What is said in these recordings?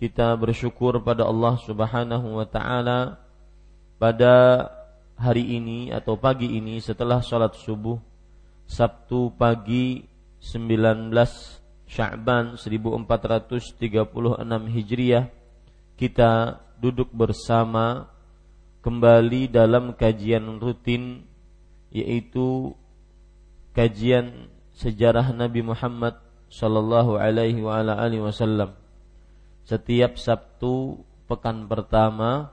kita bersyukur pada Allah Subhanahu wa taala pada hari ini atau pagi ini setelah sholat subuh Sabtu pagi 19 Sya'ban 1436 Hijriah kita duduk bersama kembali dalam kajian rutin yaitu kajian sejarah Nabi Muhammad sallallahu alaihi wa ala alihi wasallam setiap Sabtu pekan pertama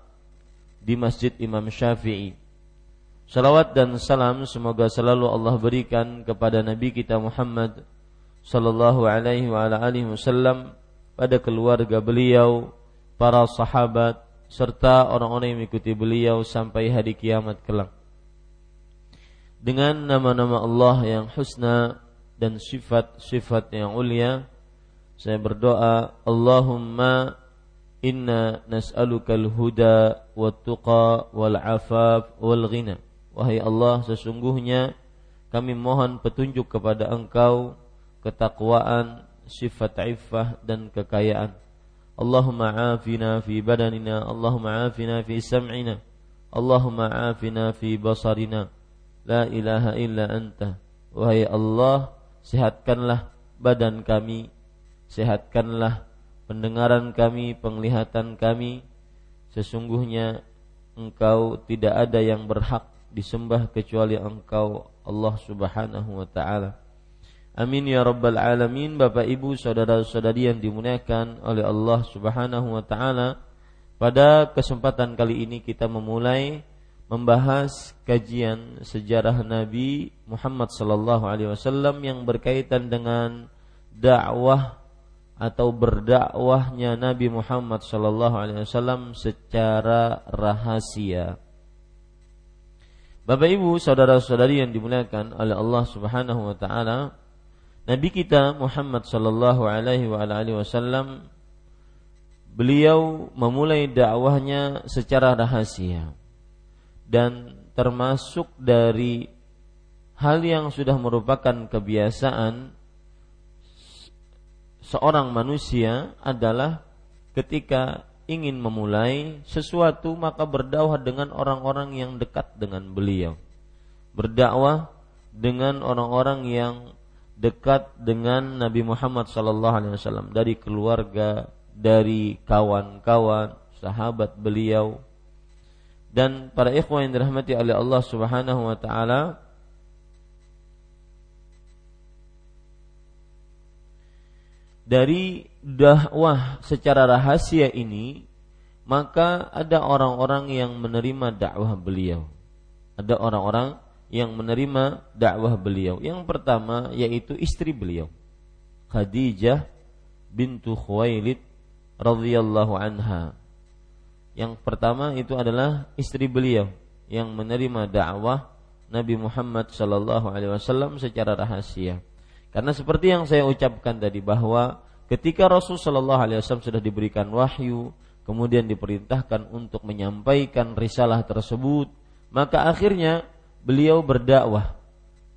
di Masjid Imam Syafi'i. Salawat dan salam semoga selalu Allah berikan kepada Nabi kita Muhammad sallallahu alaihi wa ala alihi wasallam pada keluarga beliau, para sahabat serta orang-orang yang mengikuti beliau sampai hari kiamat kelak. Dengan nama-nama Allah yang husna dan sifat-sifat yang ulia, saya berdoa Allahumma inna nas'alukal huda wa tuqa wal afaf wal ghina. Wahai Allah sesungguhnya kami mohon petunjuk kepada Engkau ketakwaan sifat iffah dan kekayaan. Allahumma afina fi badanina Allahumma afina fi sam'ina Allahumma afina fi basarina. La ilaha illa anta. Wahai Allah sehatkanlah badan kami sehatkanlah pendengaran kami, penglihatan kami. Sesungguhnya engkau tidak ada yang berhak disembah kecuali engkau Allah subhanahu wa ta'ala. Amin ya rabbal alamin Bapak ibu saudara-saudari yang dimuliakan oleh Allah subhanahu wa ta'ala Pada kesempatan kali ini kita memulai membahas kajian sejarah Nabi Muhammad sallallahu alaihi wasallam yang berkaitan dengan dakwah atau berdakwahnya Nabi Muhammad sallallahu alaihi wasallam secara rahasia. Bapak Ibu, saudara-saudari yang dimuliakan oleh Allah Subhanahu wa taala, Nabi kita Muhammad sallallahu alaihi wasallam beliau memulai dakwahnya secara rahasia dan termasuk dari hal yang sudah merupakan kebiasaan seorang manusia adalah ketika ingin memulai sesuatu maka berdakwah dengan orang-orang yang dekat dengan beliau. Berdakwah dengan orang-orang yang dekat dengan Nabi Muhammad sallallahu alaihi wasallam dari keluarga, dari kawan-kawan, sahabat beliau dan para ikhwan yang dirahmati oleh Allah Subhanahu wa taala dari dakwah secara rahasia ini maka ada orang-orang yang menerima dakwah beliau Ada orang-orang yang menerima dakwah beliau. Yang pertama yaitu istri beliau. Khadijah bintu Khuwailid radhiyallahu anha. Yang pertama itu adalah istri beliau yang menerima dakwah Nabi Muhammad sallallahu alaihi wasallam secara rahasia. Karena seperti yang saya ucapkan tadi bahwa ketika Rasul sallallahu alaihi wasallam sudah diberikan wahyu, kemudian diperintahkan untuk menyampaikan risalah tersebut, maka akhirnya beliau berdakwah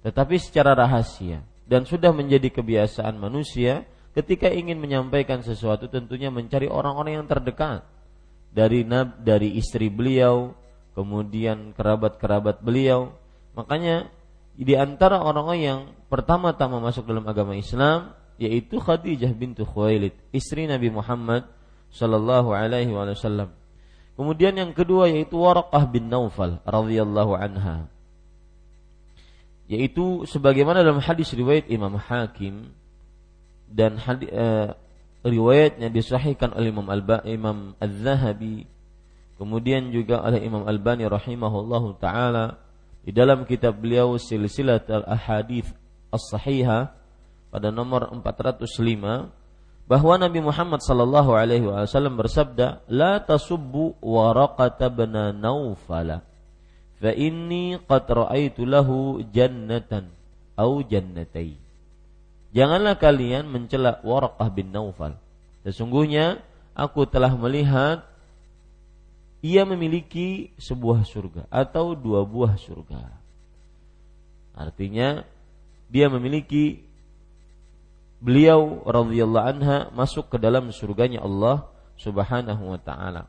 tetapi secara rahasia dan sudah menjadi kebiasaan manusia ketika ingin menyampaikan sesuatu tentunya mencari orang-orang yang terdekat dari dari istri beliau, kemudian kerabat-kerabat beliau. Makanya di antara orang-orang yang pertama-tama masuk dalam agama Islam yaitu Khadijah bintu Khuwailid, istri Nabi Muhammad sallallahu alaihi wasallam. Kemudian yang kedua yaitu Waraqah bin Naufal radhiyallahu anha. Yaitu sebagaimana dalam hadis riwayat Imam Hakim dan hadis, uh, riwayatnya disahihkan oleh Imam Alba Imam Az-Zahabi kemudian juga oleh Imam Albani rahimahullahu taala di dalam kitab beliau Silsilah Al-Ahadits As-Sahihah pada nomor 405 bahwa Nabi Muhammad sallallahu alaihi wasallam bersabda, "La tasubbu waraqata bin Naufal, fa inni qad ra'aitu lahu jannatan au jannatai." Janganlah kalian mencela Waraqah bin Naufal. Sesungguhnya aku telah melihat ia memiliki sebuah surga atau dua buah surga. Artinya dia memiliki beliau radhiyallahu anha masuk ke dalam surganya Allah Subhanahu wa taala.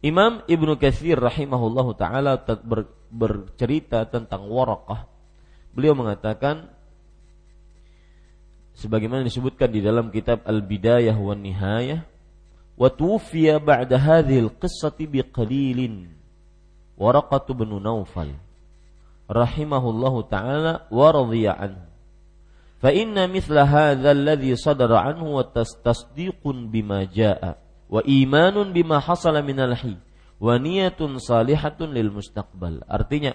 Imam Ibnu Katsir rahimahullahu taala ber, bercerita tentang Waraqah. Beliau mengatakan sebagaimana disebutkan di dalam kitab Al-Bidayah wan Nihayah wa ba'da hadhil qissati biqalilin Waraqatu bin Naufal rahimahullahu taala wa anhu fa mithla hadha alladhi sadara anhu wa tasdiqun bima jaa wa imanun bima hasala min artinya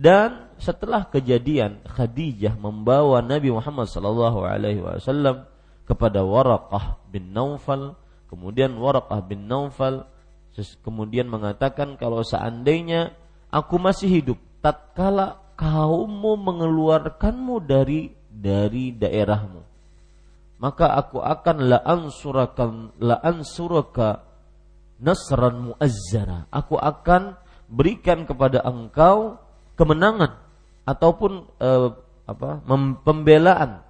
dan setelah kejadian Khadijah membawa Nabi Muhammad sallallahu alaihi wasallam kepada Waraqah bin Naufal kemudian Waraqah bin Naufal kemudian mengatakan kalau seandainya aku masih hidup tatkala kaummu mengeluarkanmu dari dari daerahmu maka aku akan la ansurakan la ansuraka nasran muazzara. Aku akan berikan kepada engkau kemenangan ataupun eh, apa pembelaan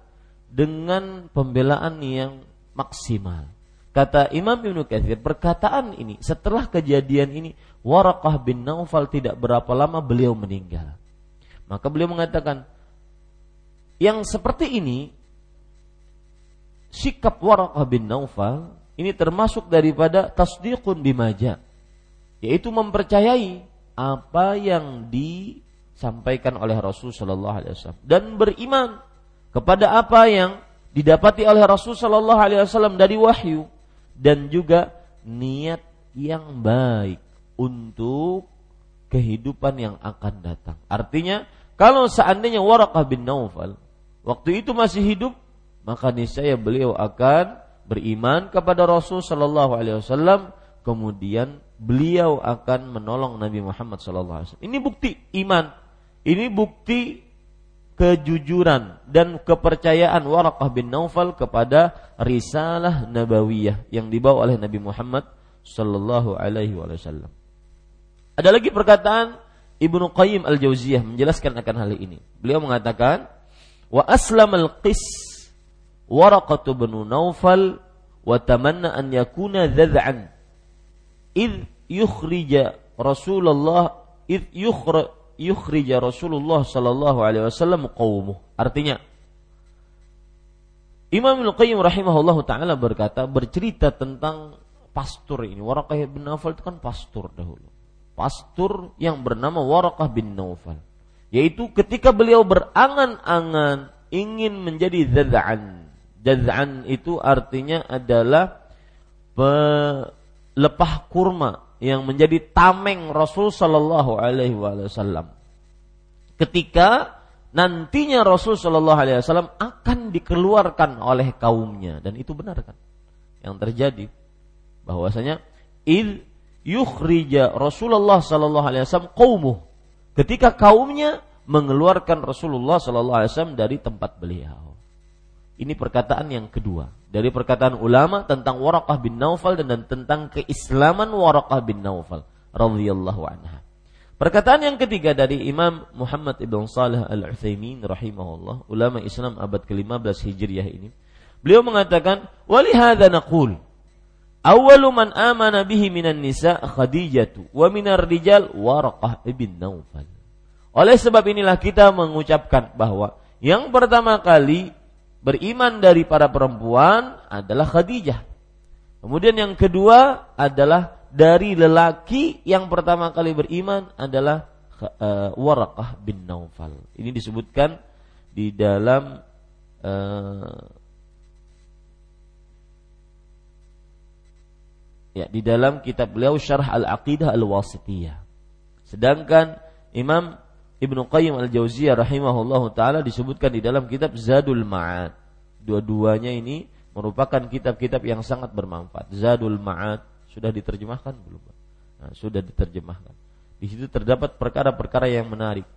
dengan pembelaan yang maksimal kata Imam Ibnu Katsir perkataan ini setelah kejadian ini Waraqah bin Naufal tidak berapa lama beliau meninggal. Maka beliau mengatakan yang seperti ini sikap Waraqah bin Naufal ini termasuk daripada tasdiqun bimaja yaitu mempercayai apa yang disampaikan oleh Rasul Shallallahu Alaihi Wasallam dan beriman kepada apa yang didapati oleh Rasul Shallallahu Alaihi Wasallam dari wahyu dan juga niat yang baik untuk kehidupan yang akan datang. Artinya kalau seandainya Waraqah bin Naufal waktu itu masih hidup, maka niscaya beliau akan beriman kepada Rasul Shallallahu Alaihi Wasallam, kemudian beliau akan menolong Nabi Muhammad Shallallahu Alaihi Wasallam. Ini bukti iman, ini bukti kejujuran dan kepercayaan Waraqah bin Naufal kepada risalah nabawiyah yang dibawa oleh Nabi Muhammad Shallallahu Alaihi Wasallam. Ada lagi perkataan Ibnu Qayyim al-Jauziyah menjelaskan akan hal ini. Beliau mengatakan, wa aslam al-qis waraqah bin Naufal wa tamanna an yakuna dzad'an id yukhrija Rasulullah id yukhra yukhrija Rasulullah sallallahu alaihi wasallam qaumuh. Artinya Imam Al-Qayyim rahimahullah taala berkata bercerita tentang pastur ini. Waraqah bin Naufal itu kan pastur dahulu. Pastur yang bernama Waraqah bin Naufal yaitu ketika beliau berangan-angan ingin menjadi zaz'an. Jaz'an itu artinya adalah pelepah kurma yang menjadi tameng Rasul sallallahu alaihi wasallam. ketika nantinya Rasul Shallallahu Alaihi Wasallam akan dikeluarkan oleh kaumnya. Dan itu benar kan? Yang terjadi. Bahwasanya id yukhrija Rasulullah Shallallahu Alaihi Wasallam kaumuh ketika kaumnya mengeluarkan Rasulullah Shallallahu Alaihi Wasallam dari tempat beliau ini perkataan yang kedua dari perkataan ulama tentang Waraqah bin Naufal dan, dan tentang keislaman Waraqah bin Naufal radhiyallahu anha Perkataan yang ketiga dari Imam Muhammad Ibn Salih Al-Utsaimin rahimahullah, ulama Islam abad ke-15 Hijriah ini. Beliau mengatakan, "Wa li hadza naqul" Awwalu man amana bihi minan nisa Khadijatu wa minar rijal Waraqah ibn Naufal. Oleh sebab inilah kita mengucapkan bahwa yang pertama kali beriman dari para perempuan adalah Khadijah. Kemudian yang kedua adalah dari lelaki yang pertama kali beriman adalah uh, Warakah bin Naufal. Ini disebutkan di dalam uh, ya di dalam kitab beliau Syarah Al-Aqidah Al-Wasitiyah. Sedangkan Imam Ibnu Qayyim Al-Jauziyah rahimahullahu taala disebutkan di dalam kitab Zadul Ma'ad. Dua-duanya ini merupakan kitab-kitab yang sangat bermanfaat. Zadul Ma'ad sudah diterjemahkan belum? Nah, sudah diterjemahkan. Di situ terdapat perkara-perkara yang menarik.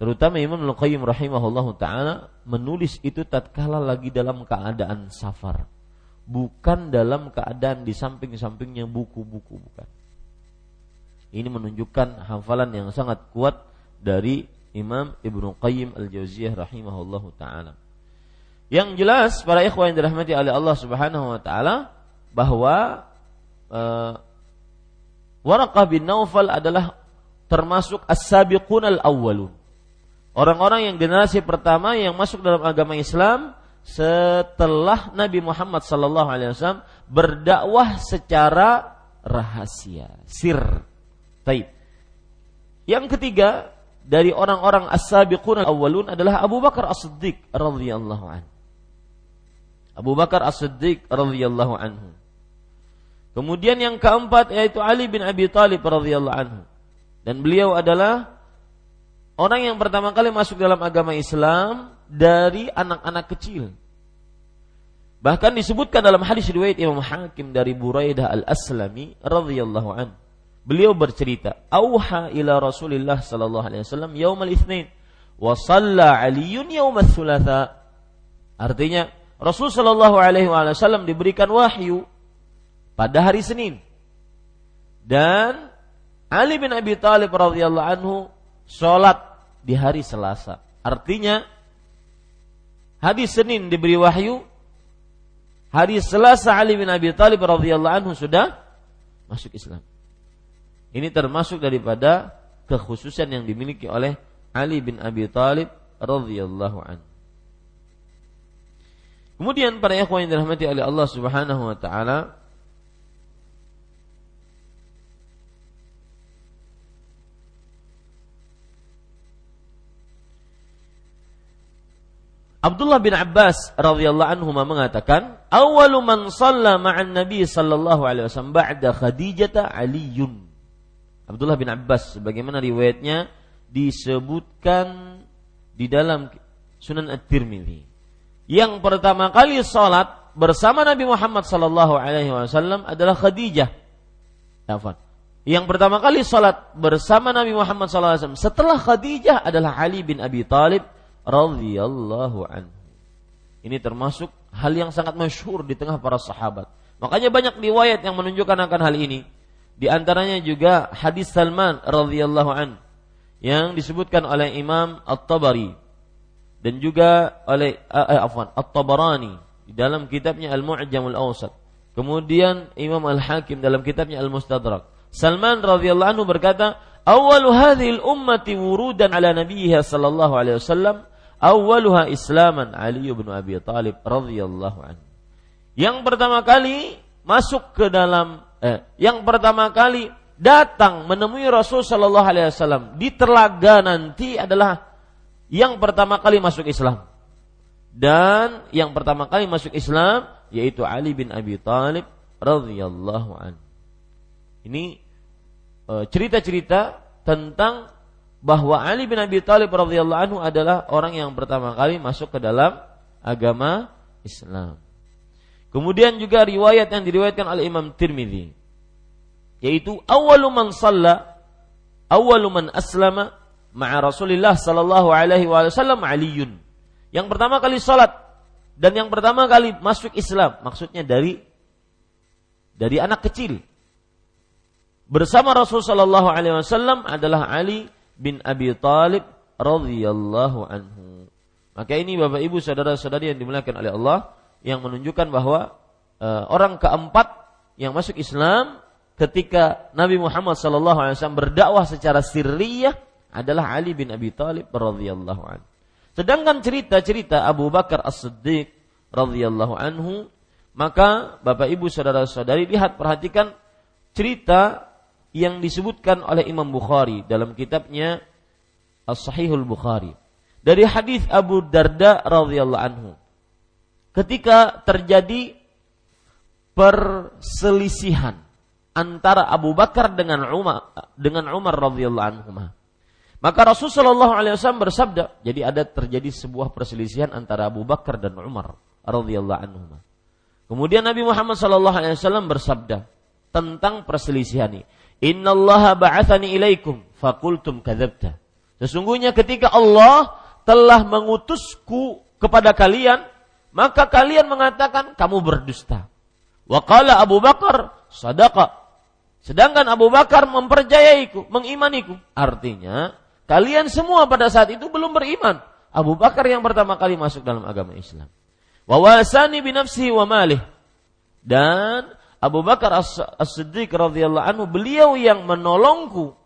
Terutama Imam Al-Qayyim rahimahullah taala menulis itu tatkala lagi dalam keadaan safar. Bukan dalam keadaan di samping-sampingnya buku-buku bukan. Ini menunjukkan hafalan yang sangat kuat dari Imam Ibnu Qayyim Al-Jauziyah rahimahullah taala. Yang jelas para ikhwan yang dirahmati oleh Allah Subhanahu wa taala bahwa uh, Waraqah bin Naufal adalah termasuk as-sabiqun al-awwalun. Orang-orang yang generasi pertama yang masuk dalam agama Islam setelah Nabi Muhammad sallallahu alaihi wasallam berdakwah secara rahasia, sir. Taib. Yang ketiga dari orang-orang as-sabiqun al-awwalun adalah Abu Bakar As-Siddiq radhiyallahu anhu. Abu Bakar As-Siddiq radhiyallahu anhu. Kemudian yang keempat yaitu Ali bin Abi Thalib radhiyallahu anhu. Dan beliau adalah orang yang pertama kali masuk dalam agama Islam dari anak-anak kecil. Bahkan disebutkan dalam hadis riwayat Imam Hakim dari Buraidah Al-Aslami radhiyallahu anhu. Beliau bercerita, "Auha ila Rasulillah sallallahu alaihi wasallam yaumal itsnin wa shalla Aliun yaumal tsulatsa." Artinya, Rasul sallallahu alaihi wasallam diberikan wahyu pada hari Senin. Dan Ali bin Abi Thalib radhiyallahu anhu sholat di hari Selasa. Artinya hari Senin diberi wahyu, hari Selasa Ali bin Abi Thalib radhiyallahu anhu sudah masuk Islam. Ini termasuk daripada kekhususan yang dimiliki oleh Ali bin Abi Thalib radhiyallahu anhu. Kemudian para ikhwan yang dirahmati oleh Allah Subhanahu wa taala, Abdullah bin Abbas radhiyallahu anhu mengatakan, "Awwalu man shalla ma'an Nabi sallallahu alaihi wasallam ba'da Khadijah Aliun." Abdullah bin Abbas sebagaimana riwayatnya disebutkan di dalam Sunan At-Tirmidzi. Yang pertama kali salat bersama Nabi Muhammad sallallahu alaihi wasallam adalah Khadijah. Yang pertama kali salat bersama Nabi Muhammad sallallahu alaihi wasallam setelah Khadijah adalah Ali bin Abi Thalib radhiyallahu anhu. Ini termasuk hal yang sangat masyhur di tengah para sahabat. Makanya banyak riwayat yang menunjukkan akan hal ini. Di antaranya juga hadis Salman radhiyallahu an yang disebutkan oleh Imam At-Tabari dan juga oleh uh, uh, afwan At-Tabarani di dalam kitabnya Al-Mu'jam Al-Awsat. Kemudian Imam Al-Hakim dalam kitabnya Al-Mustadrak. Salman radhiyallahu anhu berkata, "Awwalu hadhihi al-ummati wurudan ala nabiyha sallallahu alaihi wasallam Awaluha Islaman Ali bin Abi Talib radhiyallahu anhu. Yang pertama kali masuk ke dalam eh, yang pertama kali datang menemui Rasul Shallallahu Alaihi Wasallam di telaga nanti adalah yang pertama kali masuk Islam dan yang pertama kali masuk Islam yaitu Ali bin Abi Talib radhiyallahu anhu. Ini eh, cerita-cerita tentang bahwa Ali bin Abi Thalib radhiyallahu anhu adalah orang yang pertama kali masuk ke dalam agama Islam. Kemudian juga riwayat yang diriwayatkan oleh Imam Tirmidzi yaitu awwalu man shalla awwalu man aslama ma'a Rasulillah sallallahu alaihi wasallam Aliun. Yang pertama kali salat dan yang pertama kali masuk Islam maksudnya dari dari anak kecil bersama Rasul sallallahu alaihi wasallam adalah Ali bin Abi Talib radhiyallahu anhu. Maka ini Bapak Ibu saudara-saudari yang dimuliakan oleh Allah yang menunjukkan bahwa uh, orang keempat yang masuk Islam ketika Nabi Muhammad wasallam berdakwah secara sirriyah adalah Ali bin Abi Talib radhiyallahu anhu. Sedangkan cerita-cerita Abu Bakar As-Siddiq radhiyallahu anhu maka Bapak Ibu saudara-saudari lihat perhatikan cerita yang disebutkan oleh Imam Bukhari dalam kitabnya As-Sahihul Bukhari dari hadis Abu Darda radhiyallahu anhu. Ketika terjadi perselisihan antara Abu Bakar dengan Umar dengan Umar radhiyallahu anhu. Maka Rasulullah Shallallahu alaihi wasallam bersabda, jadi ada terjadi sebuah perselisihan antara Abu Bakar dan Umar radhiyallahu anhu. Kemudian Nabi Muhammad Shallallahu alaihi wasallam bersabda tentang perselisihan ini. Innallaha ba'athani ilaikum fakultum kadzabta. Sesungguhnya ketika Allah telah mengutusku kepada kalian, maka kalian mengatakan kamu berdusta. Wa qala Abu Bakar sadaqa. Sedangkan Abu Bakar mempercayaiku, mengimaniku. Artinya, kalian semua pada saat itu belum beriman. Abu Bakar yang pertama kali masuk dalam agama Islam. Wa wasani binafsihi wa malih. Dan Abu Bakar As-Siddiq radhiyallahu anhu beliau yang menolongku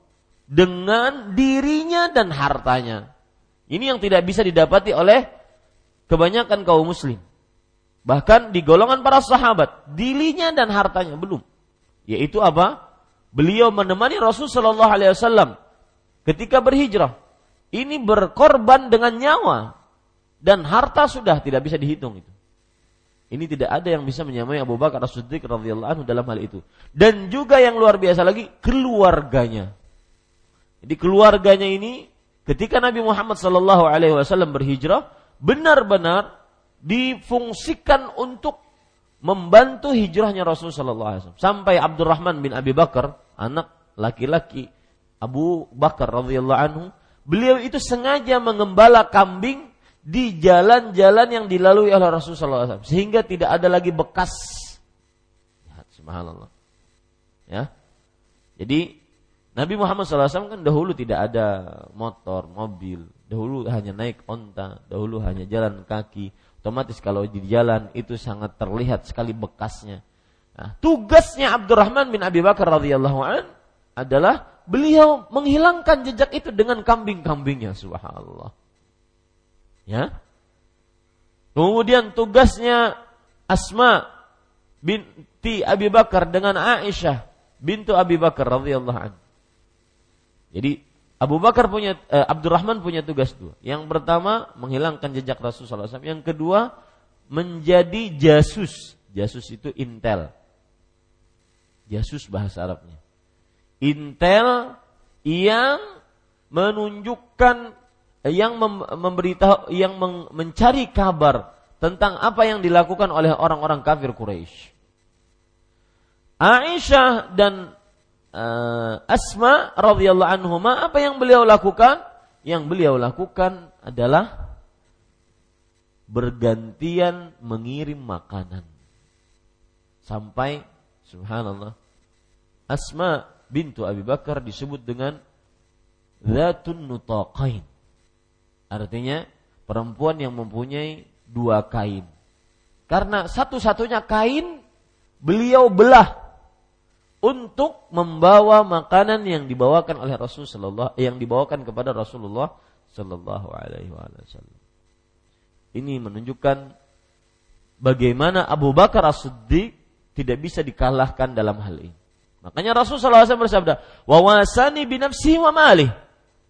dengan dirinya dan hartanya. Ini yang tidak bisa didapati oleh kebanyakan kaum muslim. Bahkan di golongan para sahabat, dirinya dan hartanya belum. Yaitu apa? Beliau menemani Rasul Shallallahu Alaihi Wasallam ketika berhijrah. Ini berkorban dengan nyawa dan harta sudah tidak bisa dihitung itu. Ini tidak ada yang bisa menyamai Abu Bakar As-Siddiq radhiyallahu anhu dalam hal itu. Dan juga yang luar biasa lagi keluarganya. Jadi keluarganya ini ketika Nabi Muhammad sallallahu alaihi wasallam berhijrah benar-benar difungsikan untuk membantu hijrahnya Rasul sallallahu alaihi wasallam. Sampai Abdurrahman bin Abi Bakar, anak laki-laki Abu Bakar radhiyallahu anhu, beliau itu sengaja mengembala kambing di jalan-jalan yang dilalui oleh Rasulullah SAW sehingga tidak ada lagi bekas. Subhanallah. Ya. Jadi Nabi Muhammad SAW kan dahulu tidak ada motor, mobil, dahulu hanya naik onta, dahulu hanya jalan kaki. Otomatis kalau di jalan itu sangat terlihat sekali bekasnya. Nah, tugasnya Abdurrahman bin Abi Bakar radhiyallahu an adalah beliau menghilangkan jejak itu dengan kambing-kambingnya subhanallah. Ya. Kemudian tugasnya Asma binti Abi Bakar dengan Aisyah bintu Abi Bakar radhiyallahu anhu. Jadi Abu Bakar punya eh, Abdurrahman punya tugas dua. Yang pertama menghilangkan jejak Rasulullah SAW. Yang kedua menjadi jasus. Jasus itu intel. Jasus bahasa Arabnya. Intel yang menunjukkan yang memberitahu yang mencari kabar tentang apa yang dilakukan oleh orang-orang kafir Quraisy. Aisyah dan uh, Asma radhiyallahu anhuma apa yang beliau lakukan? Yang beliau lakukan adalah bergantian mengirim makanan. Sampai subhanallah Asma bintu Abi Bakar disebut dengan Zatun Nutaqain Artinya perempuan yang mempunyai dua kain. Karena satu-satunya kain beliau belah untuk membawa makanan yang dibawakan oleh Rasulullah yang dibawakan kepada Rasulullah Shallallahu Alaihi Wasallam. Ini menunjukkan bagaimana Abu Bakar As-Siddiq tidak bisa dikalahkan dalam hal ini. Makanya Rasulullah SAW bersabda, "Wawasani binafsi wa malih."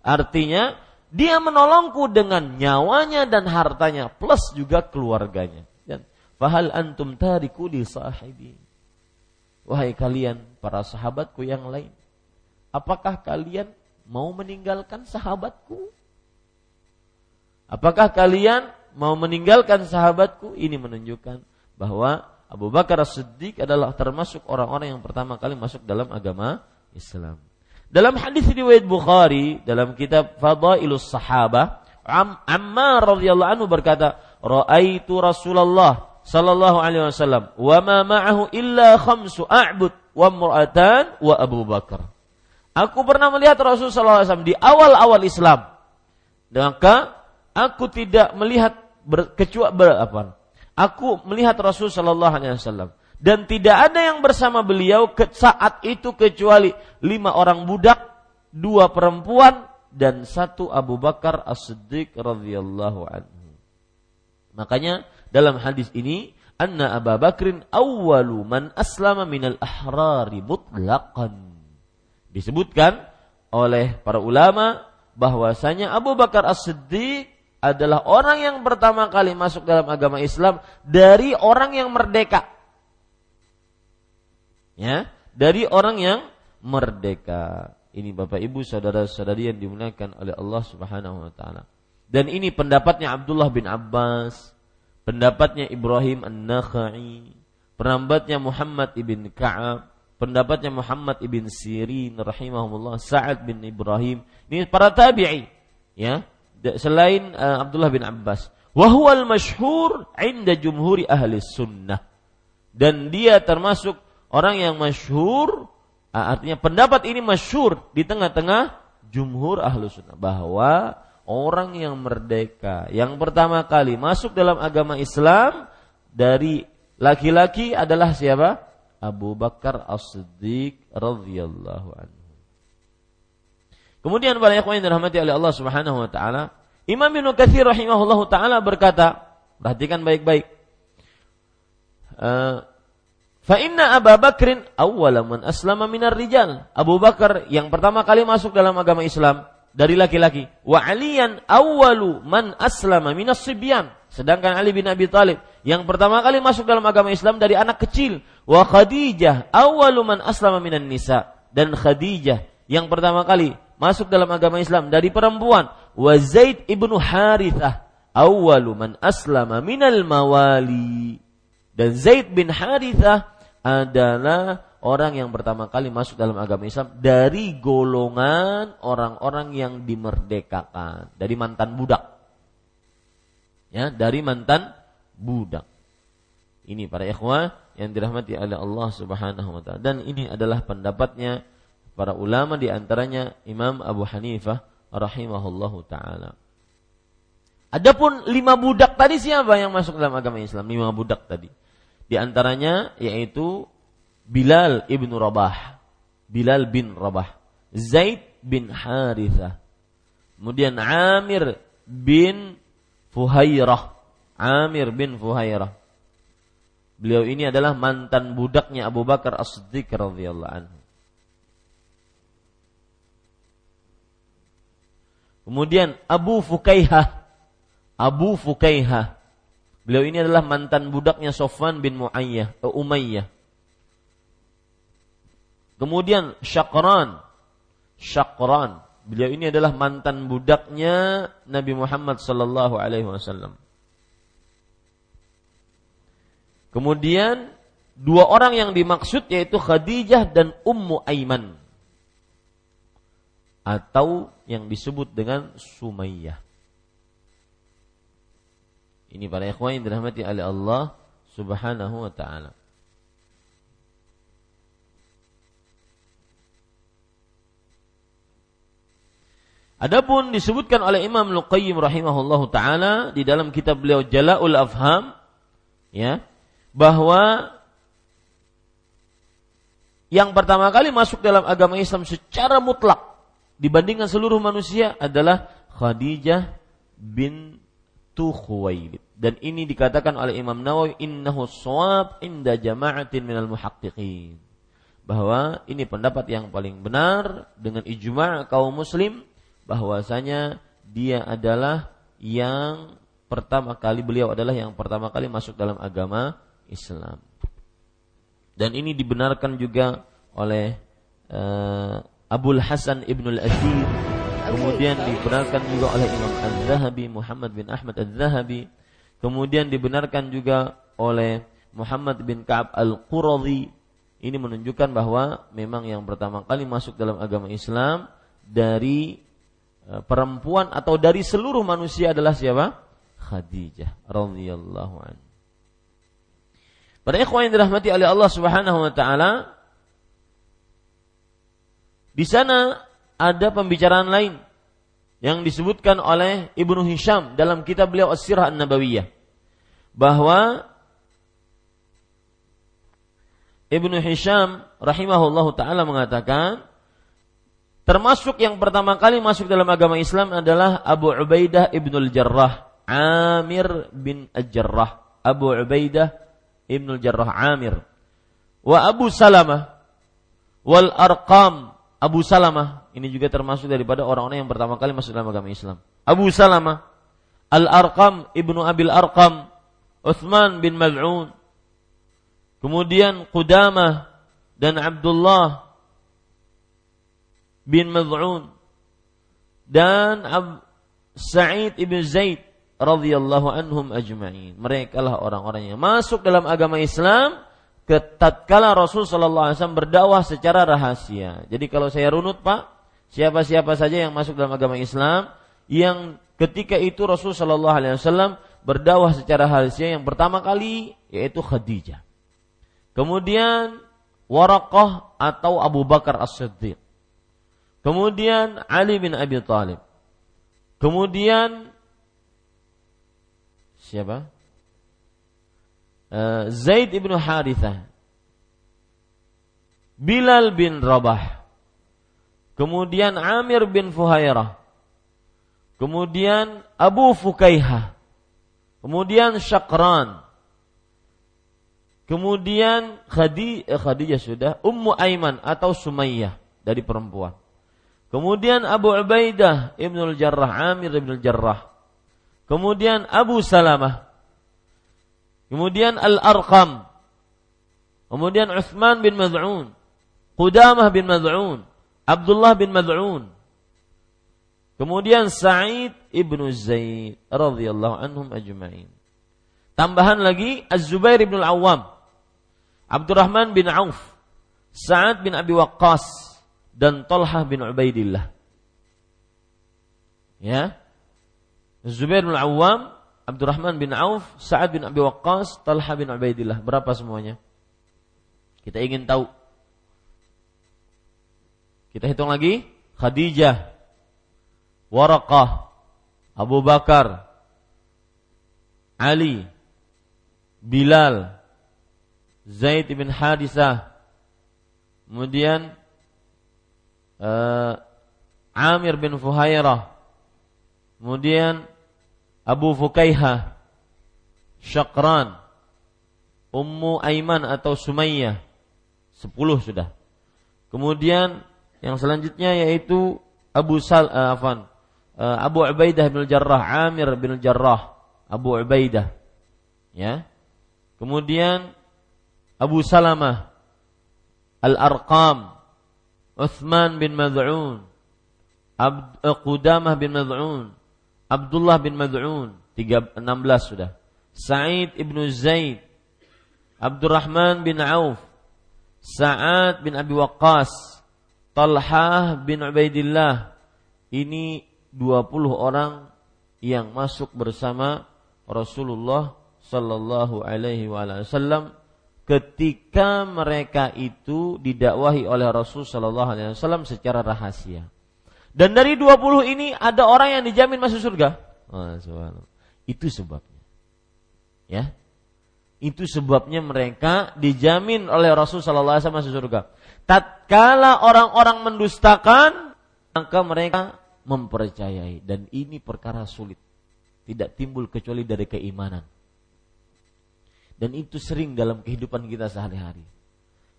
Artinya, dia menolongku dengan nyawanya dan hartanya plus juga keluarganya. Dan fahal antum tariku li sahibi. Wahai kalian para sahabatku yang lain, apakah kalian mau meninggalkan sahabatku? Apakah kalian mau meninggalkan sahabatku? Ini menunjukkan bahwa Abu Bakar As-Siddiq adalah termasuk orang-orang yang pertama kali masuk dalam agama Islam. Dalam hadis riwayat Bukhari dalam kitab Fadailus Sahabah, Am Ammar radhiyallahu anhu berkata, "Ra'aitu Rasulullah sallallahu alaihi wasallam wa ma ma'ahu illa khamsu a'bud wa mur'atan wa Abu Bakar." Aku pernah melihat Rasulullah SAW di awal-awal Islam. Maka aku tidak melihat kecuali apa? Aku melihat Rasul Shallallahu Alaihi Wasallam dan tidak ada yang bersama beliau ke saat itu kecuali lima orang budak, dua perempuan dan satu Abu Bakar As-Siddiq radhiyallahu anhu. Makanya dalam hadis ini anna Abu Bakrin awwalu man aslama minal ahrari mutlaqan. Disebutkan oleh para ulama bahwasanya Abu Bakar As-Siddiq adalah orang yang pertama kali masuk dalam agama Islam dari orang yang merdeka. Ya, dari orang yang merdeka. Ini Bapak Ibu saudara-saudari yang dimuliakan oleh Allah Subhanahu wa taala. Dan ini pendapatnya Abdullah bin Abbas, pendapatnya Ibrahim An-Nakhai, pendapatnya Muhammad ibn Ka'ab, pendapatnya Muhammad ibn Sirin rahimahumullah, Sa'ad bin Ibrahim. Ini para tabi'i, ya selain uh, Abdullah bin Abbas. Wahwal masyhur inda jumhuri ahli sunnah. Dan dia termasuk orang yang masyhur, artinya pendapat ini masyhur di tengah-tengah jumhur ahli sunnah. Bahwa orang yang merdeka, yang pertama kali masuk dalam agama Islam dari laki-laki adalah siapa? Abu Bakar As-Siddiq radhiyallahu anhu. Kemudian para ikhwan dirahmati oleh Allah Subhanahu wa taala, Imam Ibnu Katsir rahimahullah taala berkata, perhatikan baik-baik. Uh, Fa inna Abu Bakrin awwala man aslama minar rijal. Abu Bakar yang pertama kali masuk dalam agama Islam dari laki-laki. Wa Aliyan awwalu man aslama minas sibyan. Sedangkan Ali bin Abi Thalib yang pertama kali masuk dalam agama Islam dari anak kecil. Wa Khadijah awwalu man aslama minan nisa. Dan Khadijah yang pertama kali masuk dalam agama Islam dari perempuan wa Zaid ibnu Harithah awwalu man aslama minal mawali dan Zaid bin Harithah adalah orang yang pertama kali masuk dalam agama Islam dari golongan orang-orang yang dimerdekakan dari mantan budak ya dari mantan budak ini para ikhwah yang dirahmati oleh Allah Subhanahu wa taala dan ini adalah pendapatnya para ulama di antaranya Imam Abu Hanifah rahimahullahu taala. Adapun lima budak tadi siapa yang masuk dalam agama Islam? Lima budak tadi. Di antaranya yaitu Bilal ibnu Rabah, Bilal bin Rabah, Zaid bin Harithah, kemudian Amir bin Fuhairah, Amir bin Fuhairah. Beliau ini adalah mantan budaknya Abu Bakar As-Siddiq radhiyallahu anhu. Kemudian Abu Fukaihah. Abu Fukaihah. Beliau ini adalah mantan budaknya Sofwan bin Muayyah, uh, Umayyah. Kemudian Syakran. Syakran. Beliau ini adalah mantan budaknya Nabi Muhammad sallallahu alaihi wasallam. Kemudian dua orang yang dimaksud yaitu Khadijah dan Ummu Aiman atau yang disebut dengan Sumayyah. Ini para ikhwan yang dirahmati oleh Allah Subhanahu wa taala. Adapun disebutkan oleh Imam Luqayyim rahimahullahu taala di dalam kitab beliau Jala'ul Afham ya bahwa yang pertama kali masuk dalam agama Islam secara mutlak dibandingkan seluruh manusia adalah Khadijah bin Khuwailid. Dan ini dikatakan oleh Imam Nawawi innahu shawab inda jama'atin minal muhaqqiqin. Bahwa ini pendapat yang paling benar dengan ijma' kaum muslim bahwasanya dia adalah yang pertama kali beliau adalah yang pertama kali masuk dalam agama Islam. Dan ini dibenarkan juga oleh uh, Abul Hasan Ibnul Asir kemudian dibenarkan juga oleh Imam Az-Zahabi Muhammad bin Ahmad Az-Zahabi. Kemudian dibenarkan juga oleh Muhammad bin Ka'ab Al-Quradhi ini menunjukkan bahwa memang yang pertama kali masuk dalam agama Islam dari perempuan atau dari seluruh manusia adalah siapa? Khadijah radhiyallahu anha. Para ikhwan yang dirahmati oleh Allah Subhanahu wa taala, di sana ada pembicaraan lain yang disebutkan oleh Ibnu Hisham dalam kitab beliau As-Sirah An-Nabawiyah bahwa Ibnu Hisham rahimahullahu taala mengatakan termasuk yang pertama kali masuk dalam agama Islam adalah Abu Ubaidah Ibnul Jarrah Amir bin Al-Jarrah Abu Ubaidah Ibnu Jarrah Amir. Wa Abu Salamah wal Arqam Abu Salamah. Ini juga termasuk daripada orang-orang yang pertama kali masuk dalam agama Islam. Abu Salamah Al Arqam Ibnu Abil Arqam Uthman bin Mal'un. Kemudian Qudamah dan Abdullah bin Mal'un dan Ab Sa'id ibn Zaid radhiyallahu anhum ajma'in. Mereka lah orang-orang yang masuk dalam agama Islam tatkala Rasul sallallahu alaihi wasallam berdakwah secara rahasia. Jadi kalau saya runut Pak, siapa-siapa saja yang masuk dalam agama Islam yang ketika itu Rasul sallallahu alaihi wasallam berdakwah secara rahasia yang pertama kali yaitu Khadijah. Kemudian Waraqah atau Abu Bakar As-Siddiq. Kemudian Ali bin Abi Thalib. Kemudian siapa? Uh, Zaid ibnu Harithah. Bilal bin Rabah. Kemudian Amir bin Fuhairah. Kemudian Abu Fukaihah. Kemudian Syakran. Kemudian Khadijah, eh, Khadijah sudah, Ummu Aiman atau Sumayyah dari perempuan. Kemudian Abu Ubaidah Ibnul Jarrah, Amir Ibnul Jarrah. Kemudian Abu Salamah. Kemudian Al-Arqam. Kemudian Uthman bin Mad'un. Qudamah bin Mad'un. Abdullah bin Mad'un. Kemudian Sa'id ibnu Zaid radhiyallahu anhum ajma'in. Tambahan lagi Az-Zubair bin Al-Awwam. Abdurrahman bin Auf. Sa'ad bin Abi Waqqas dan Talhah bin Ubaidillah. Ya. Zubair bin Awam, Abdurrahman bin Auf, Sa'ad bin Abi Waqqas, Talha bin Ubaidillah. Berapa semuanya? Kita ingin tahu. Kita hitung lagi. Khadijah, Waraqah, Abu Bakar, Ali, Bilal, Zaid bin Hadisah, kemudian uh, Amir bin Fuhairah, kemudian Abu Fukaiha, Syakran, Ummu Aiman atau Sumayyah. Sepuluh sudah. Kemudian yang selanjutnya yaitu Abu Sal uh, Afan, uh, Abu Ubaidah bin Jarrah, Amir bin Jarrah, Abu Ubaidah. Ya. Kemudian Abu Salamah, Al-Arqam, Uthman bin Mad'un, Abd, uh, Qudamah bin Mad'un, Abdullah bin Mad'un 16 sudah. Sa'id ibnu Zaid, Abdurrahman bin Auf, Sa'ad bin Abi Waqqas, Talhah bin Ubaidillah. Ini 20 orang yang masuk bersama Rasulullah sallallahu alaihi wasallam ketika mereka itu didakwahi oleh Rasul sallallahu alaihi wasallam secara rahasia. Dan dari 20 ini ada orang yang dijamin masuk surga. Oh, Itu sebabnya. Ya. Itu sebabnya mereka dijamin oleh Rasul sallallahu alaihi wasallam masuk surga. Tatkala orang-orang mendustakan, maka mereka mempercayai dan ini perkara sulit. Tidak timbul kecuali dari keimanan. Dan itu sering dalam kehidupan kita sehari-hari.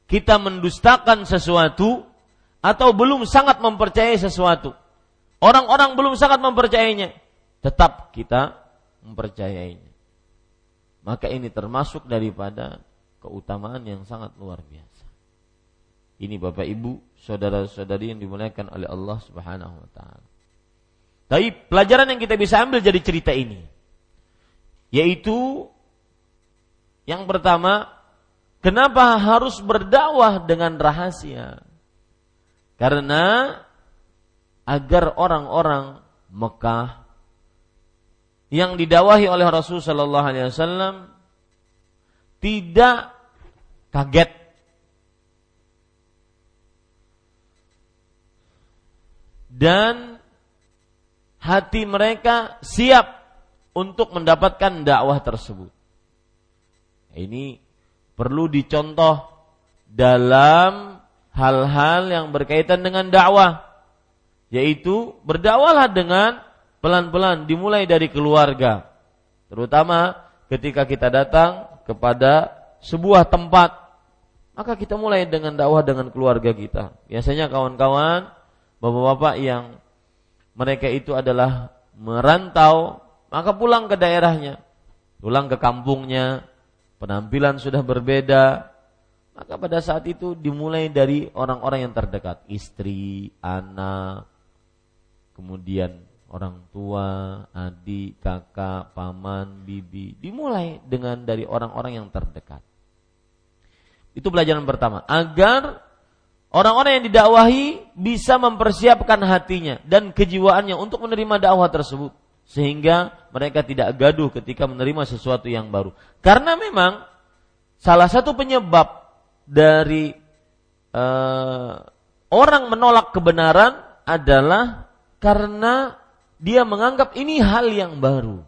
Kita mendustakan sesuatu atau belum sangat mempercayai sesuatu. Orang-orang belum sangat mempercayainya, tetap kita mempercayainya. Maka ini termasuk daripada keutamaan yang sangat luar biasa. Ini Bapak Ibu, saudara-saudari yang dimuliakan oleh Allah Subhanahu wa taala. Tapi pelajaran yang kita bisa ambil dari cerita ini yaitu yang pertama, kenapa harus berdakwah dengan rahasia? Karena agar orang-orang Mekah yang didawahi oleh Rasul Shallallahu Alaihi Wasallam tidak kaget dan hati mereka siap untuk mendapatkan dakwah tersebut. Ini perlu dicontoh dalam hal-hal yang berkaitan dengan dakwah, yaitu berdakwahlah dengan pelan-pelan dimulai dari keluarga, terutama ketika kita datang kepada sebuah tempat, maka kita mulai dengan dakwah dengan keluarga kita. Biasanya kawan-kawan bapak-bapak yang mereka itu adalah merantau, maka pulang ke daerahnya, pulang ke kampungnya, penampilan sudah berbeda, maka pada saat itu dimulai dari orang-orang yang terdekat, istri, anak, kemudian orang tua, adik, kakak, paman, bibi, dimulai dengan dari orang-orang yang terdekat. Itu pelajaran pertama, agar Orang-orang yang didakwahi bisa mempersiapkan hatinya dan kejiwaannya untuk menerima dakwah tersebut sehingga mereka tidak gaduh ketika menerima sesuatu yang baru. Karena memang salah satu penyebab dari uh, orang menolak kebenaran adalah karena dia menganggap ini hal yang baru.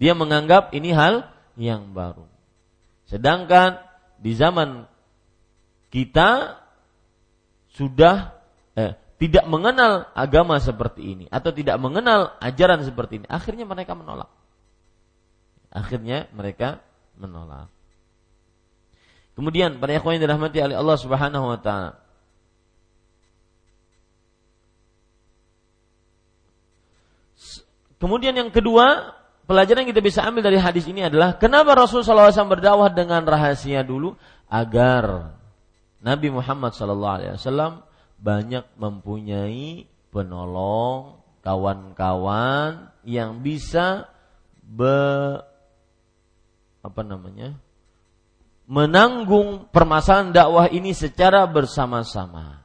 Dia menganggap ini hal yang baru. Sedangkan di zaman kita sudah eh, tidak mengenal agama seperti ini atau tidak mengenal ajaran seperti ini, akhirnya mereka menolak. Akhirnya mereka menolak. Kemudian para ikhwan yang dirahmati oleh Allah Subhanahu wa taala. Kemudian yang kedua, pelajaran yang kita bisa ambil dari hadis ini adalah kenapa Rasulullah SAW berdakwah dengan rahasia dulu agar Nabi Muhammad SAW banyak mempunyai penolong, kawan-kawan yang bisa be, apa namanya menanggung permasalahan dakwah ini secara bersama-sama.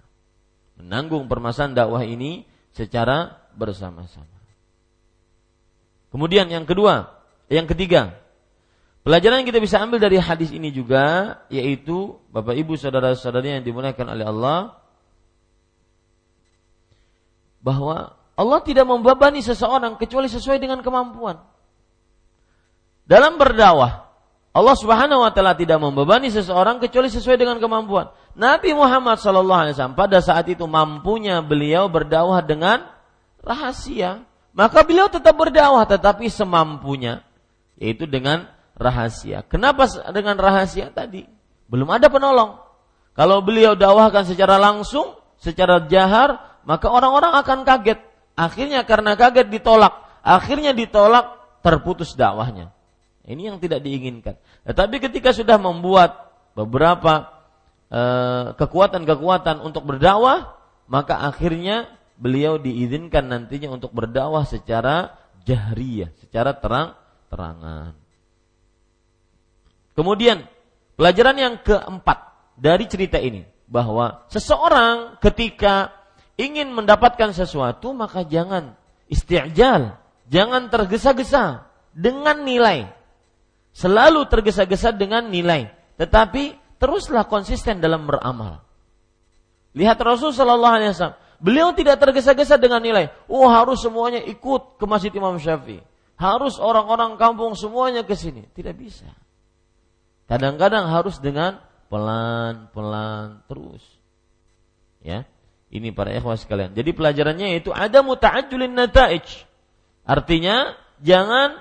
Menanggung permasalahan dakwah ini secara bersama-sama. Kemudian yang kedua, yang ketiga, Pelajaran yang kita bisa ambil dari hadis ini juga yaitu Bapak Ibu saudara-saudari yang dimuliakan oleh Allah bahwa Allah tidak membebani seseorang kecuali sesuai dengan kemampuan. Dalam berdakwah, Allah Subhanahu wa taala tidak membebani seseorang kecuali sesuai dengan kemampuan. Nabi Muhammad sallallahu alaihi wasallam pada saat itu mampunya beliau berdakwah dengan rahasia, maka beliau tetap berdakwah tetapi semampunya yaitu dengan rahasia. Kenapa dengan rahasia tadi? Belum ada penolong. Kalau beliau dakwahkan secara langsung, secara jahar, maka orang-orang akan kaget. Akhirnya karena kaget ditolak. Akhirnya ditolak, terputus dakwahnya. Ini yang tidak diinginkan. Tetapi ketika sudah membuat beberapa kekuatan kekuatan-kekuatan untuk berdakwah, maka akhirnya beliau diizinkan nantinya untuk berdakwah secara jahriyah, secara terang-terangan. Kemudian pelajaran yang keempat dari cerita ini bahwa seseorang ketika ingin mendapatkan sesuatu maka jangan isti'jal, jangan tergesa-gesa dengan nilai. Selalu tergesa-gesa dengan nilai, tetapi teruslah konsisten dalam beramal. Lihat Rasul Shallallahu Alaihi Wasallam, beliau tidak tergesa-gesa dengan nilai. Oh harus semuanya ikut ke masjid Imam Syafi'i, harus orang-orang kampung semuanya ke sini. Tidak bisa. Kadang-kadang harus dengan pelan-pelan terus. Ya. Ini para ikhwah sekalian. Jadi pelajarannya itu ada muta'ajjulin nataij. Artinya jangan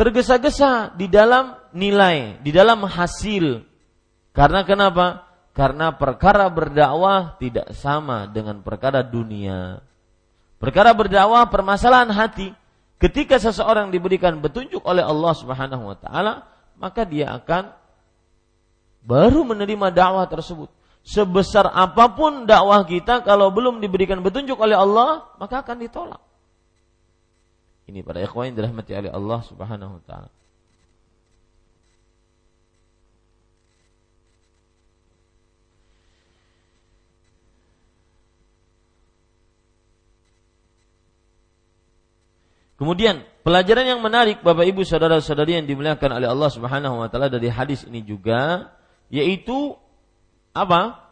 tergesa-gesa di dalam nilai, di dalam hasil. Karena kenapa? Karena perkara berdakwah tidak sama dengan perkara dunia. Perkara berdakwah permasalahan hati. Ketika seseorang diberikan petunjuk oleh Allah Subhanahu wa taala, maka dia akan baru menerima dakwah tersebut. Sebesar apa pun dakwah kita kalau belum diberikan petunjuk oleh Allah maka akan ditolak. Ini para ikhwan yang dirahmati oleh Allah Subhanahu wa taala. Kemudian pelajaran yang menarik Bapak Ibu saudara-saudari yang dimuliakan oleh Allah Subhanahu wa taala dari hadis ini juga yaitu apa?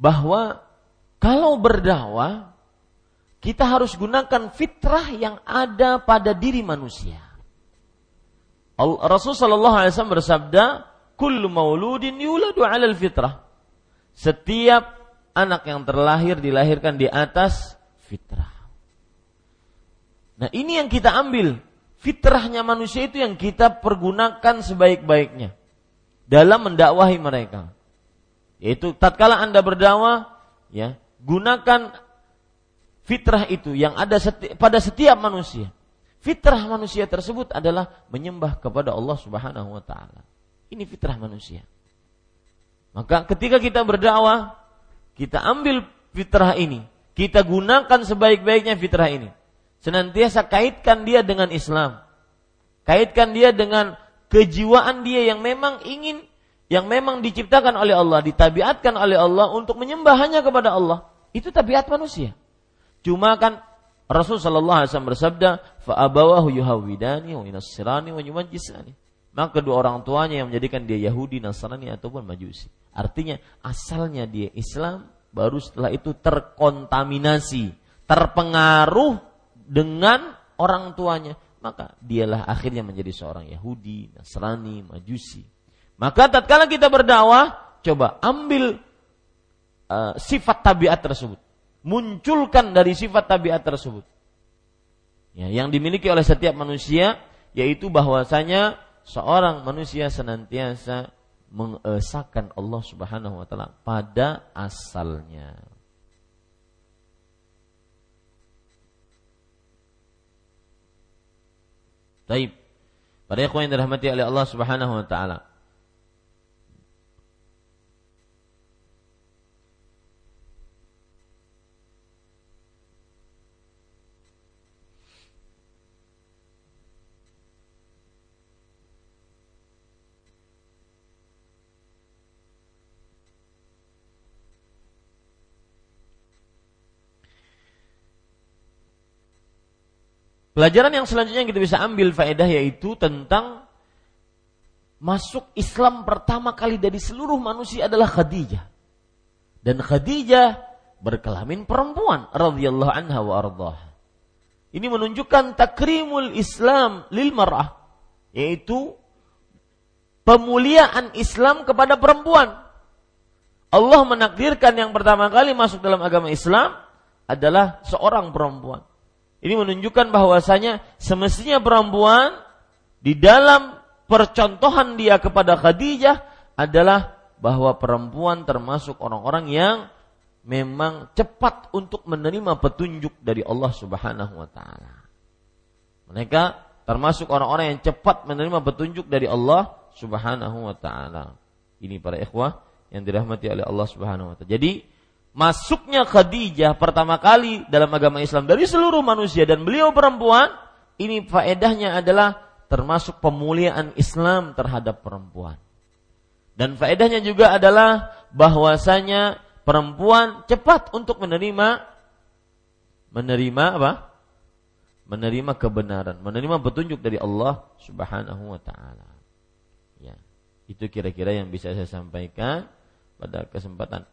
Bahwa kalau berdakwah kita harus gunakan fitrah yang ada pada diri manusia. Rasul sallallahu alaihi wasallam bersabda, "Kullu mauludin yuladu 'alal fitrah." Setiap anak yang terlahir dilahirkan di atas fitrah. Nah, ini yang kita ambil. Fitrahnya manusia itu yang kita pergunakan sebaik-baiknya dalam mendakwahi mereka. Yaitu tatkala Anda berdakwah, ya, gunakan fitrah itu yang ada seti pada setiap manusia. Fitrah manusia tersebut adalah menyembah kepada Allah Subhanahu wa taala. Ini fitrah manusia. Maka ketika kita berdakwah, kita ambil fitrah ini, kita gunakan sebaik-baiknya fitrah ini senantiasa kaitkan dia dengan Islam. Kaitkan dia dengan kejiwaan dia yang memang ingin yang memang diciptakan oleh Allah, ditabiatkan oleh Allah untuk menyembah hanya kepada Allah. Itu tabiat manusia. Cuma kan Rasul sallallahu alaihi wasallam bersabda, "Fa abawahu yuhawidani wa wa yumajjisani." Maka kedua orang tuanya yang menjadikan dia Yahudi, Nasrani ataupun Majusi. Artinya asalnya dia Islam, baru setelah itu terkontaminasi, terpengaruh dengan orang tuanya, maka dialah akhirnya menjadi seorang Yahudi, Nasrani, Majusi. Maka tatkala kita berdakwah, coba ambil uh, sifat tabiat tersebut. Munculkan dari sifat tabiat tersebut. Ya, yang dimiliki oleh setiap manusia yaitu bahwasanya seorang manusia senantiasa mengesahkan Allah Subhanahu wa taala pada asalnya. Taib. Para ikhwan yang dirahmati oleh Allah Subhanahu wa taala. Pelajaran yang selanjutnya yang kita bisa ambil faedah yaitu tentang masuk Islam pertama kali dari seluruh manusia adalah Khadijah. Dan Khadijah berkelamin perempuan radhiyallahu anha wa ardhah. Ini menunjukkan takrimul Islam lil mar'ah yaitu pemuliaan Islam kepada perempuan. Allah menakdirkan yang pertama kali masuk dalam agama Islam adalah seorang perempuan. Ini menunjukkan bahwasanya semestinya perempuan di dalam percontohan dia kepada Khadijah adalah bahwa perempuan termasuk orang-orang yang memang cepat untuk menerima petunjuk dari Allah Subhanahu wa taala. Mereka termasuk orang-orang yang cepat menerima petunjuk dari Allah Subhanahu wa taala. Ini para ikhwah yang dirahmati oleh Allah Subhanahu wa taala. Jadi masuknya Khadijah pertama kali dalam agama Islam dari seluruh manusia dan beliau perempuan, ini faedahnya adalah termasuk pemuliaan Islam terhadap perempuan. Dan faedahnya juga adalah bahwasanya perempuan cepat untuk menerima menerima apa? Menerima kebenaran, menerima petunjuk dari Allah Subhanahu wa taala. Ya. Itu kira-kira yang bisa saya sampaikan pada kesempatan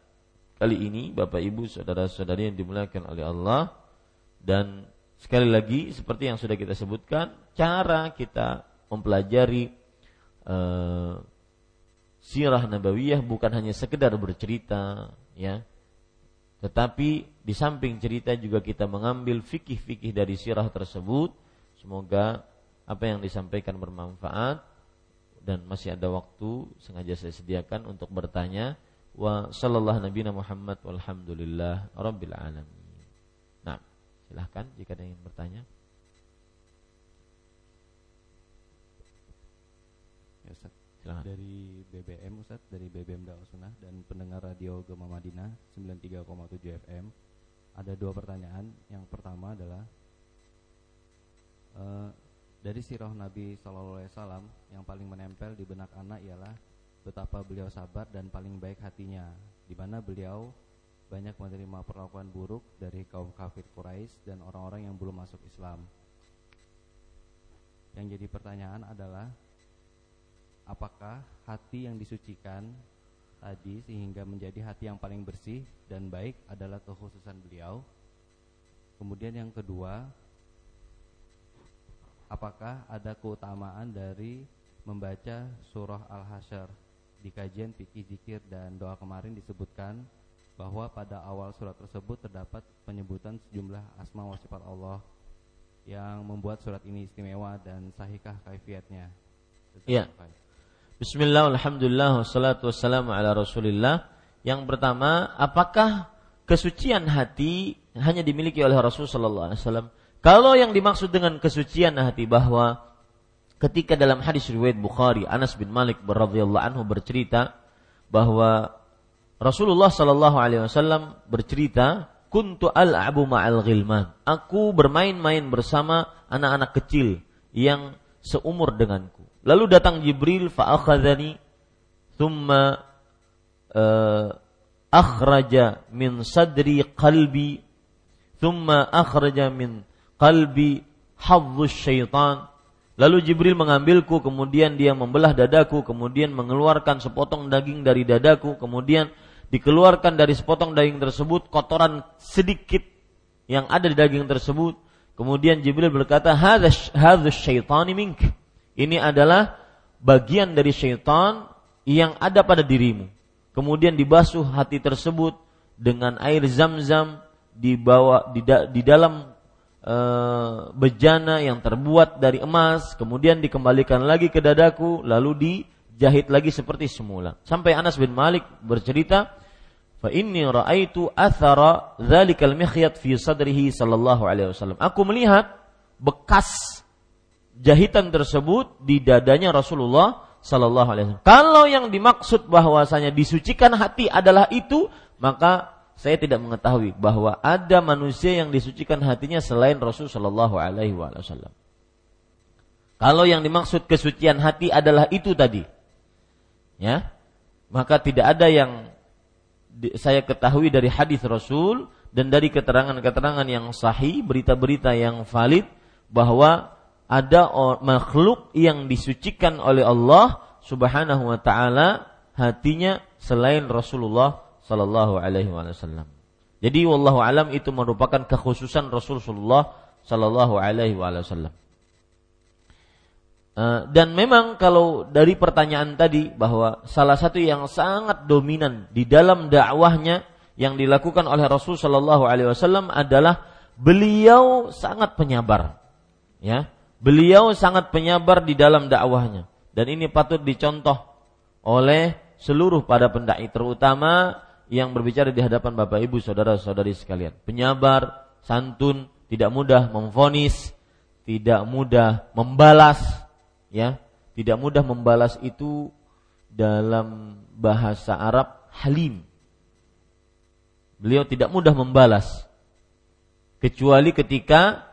kali ini Bapak Ibu saudara-saudari yang dimuliakan oleh Allah. Dan sekali lagi seperti yang sudah kita sebutkan cara kita mempelajari uh, sirah nabawiyah bukan hanya sekedar bercerita ya. Tetapi di samping cerita juga kita mengambil fikih-fikih dari sirah tersebut. Semoga apa yang disampaikan bermanfaat. Dan masih ada waktu sengaja saya sediakan untuk bertanya wa sallallahu nabiyana Muhammad walhamdulillah rabbil alamin. Nah, silahkan jika ada yang ingin bertanya. Ya, silakan. Dari BBM Ustaz, dari BBM Dakwah Sunnah dan pendengar radio Gema Madinah 93,7 FM. Ada dua pertanyaan. Yang pertama adalah uh, dari sirah Nabi Shallallahu Alaihi Wasallam yang paling menempel di benak anak ialah betapa beliau sabar dan paling baik hatinya, di mana beliau banyak menerima perlakuan buruk dari kaum kafir Quraisy dan orang-orang yang belum masuk Islam. Yang jadi pertanyaan adalah apakah hati yang disucikan tadi sehingga menjadi hati yang paling bersih dan baik adalah kekhususan beliau. Kemudian yang kedua, apakah ada keutamaan dari membaca surah Al-Hasyr di kajian fikih zikir dan doa kemarin disebutkan bahwa pada awal surat tersebut terdapat penyebutan sejumlah asma wa sifat Allah yang membuat surat ini istimewa dan sahihkah kaifiatnya? Iya. Bismillah, alhamdulillah, wassalatu wassalamu ala rasulillah Yang pertama, apakah kesucian hati hanya dimiliki oleh Rasul Sallallahu Alaihi Wasallam? Kalau yang dimaksud dengan kesucian hati bahwa ketika dalam hadis riwayat Bukhari Anas bin Malik radhiyallahu anhu bercerita bahwa Rasulullah Sallallahu Alaihi Wasallam bercerita, kuntu al abu ma'al ghilman. Aku bermain-main bersama anak-anak kecil yang seumur denganku. Lalu datang Jibril fa'akhadhani thumma uh, akhraja min sadri qalbi thumma akhraja min qalbi hadzus syaitan Lalu Jibril mengambilku, kemudian dia membelah dadaku, kemudian mengeluarkan sepotong daging dari dadaku, kemudian dikeluarkan dari sepotong daging tersebut kotoran sedikit yang ada di daging tersebut. Kemudian Jibril berkata, "Hadzus syaitani mink." Ini adalah bagian dari syaitan yang ada pada dirimu. Kemudian dibasuh hati tersebut dengan air zam-zam di, da, di dalam e, bejana yang terbuat dari emas, kemudian dikembalikan lagi ke dadaku, lalu dijahit lagi seperti semula. Sampai Anas bin Malik bercerita, fa inni raaitu athara dzalikal mikhyat fi sadrihi sallallahu alaihi wasallam. Aku melihat bekas jahitan tersebut di dadanya Rasulullah Sallallahu Alaihi Wasallam. Kalau yang dimaksud bahwasanya disucikan hati adalah itu, maka saya tidak mengetahui bahwa ada manusia yang disucikan hatinya selain Rasul Sallallahu Alaihi Wasallam. Kalau yang dimaksud kesucian hati adalah itu tadi, ya, maka tidak ada yang saya ketahui dari hadis Rasul dan dari keterangan-keterangan yang sahih, berita-berita yang valid bahwa ada makhluk yang disucikan oleh Allah Subhanahu wa taala hatinya selain Rasulullah sallallahu alaihi wasallam. Jadi wallahu alam itu merupakan kekhususan Rasulullah sallallahu alaihi wasallam. Eh, dan memang kalau dari pertanyaan tadi bahwa salah satu yang sangat dominan di dalam dakwahnya yang dilakukan oleh Rasul sallallahu alaihi wasallam adalah beliau sangat penyabar. Ya, Beliau sangat penyabar di dalam dakwahnya dan ini patut dicontoh oleh seluruh pada pendai terutama yang berbicara di hadapan Bapak Ibu saudara-saudari sekalian. Penyabar, santun, tidak mudah memfonis, tidak mudah membalas, ya. Tidak mudah membalas itu dalam bahasa Arab halim. Beliau tidak mudah membalas kecuali ketika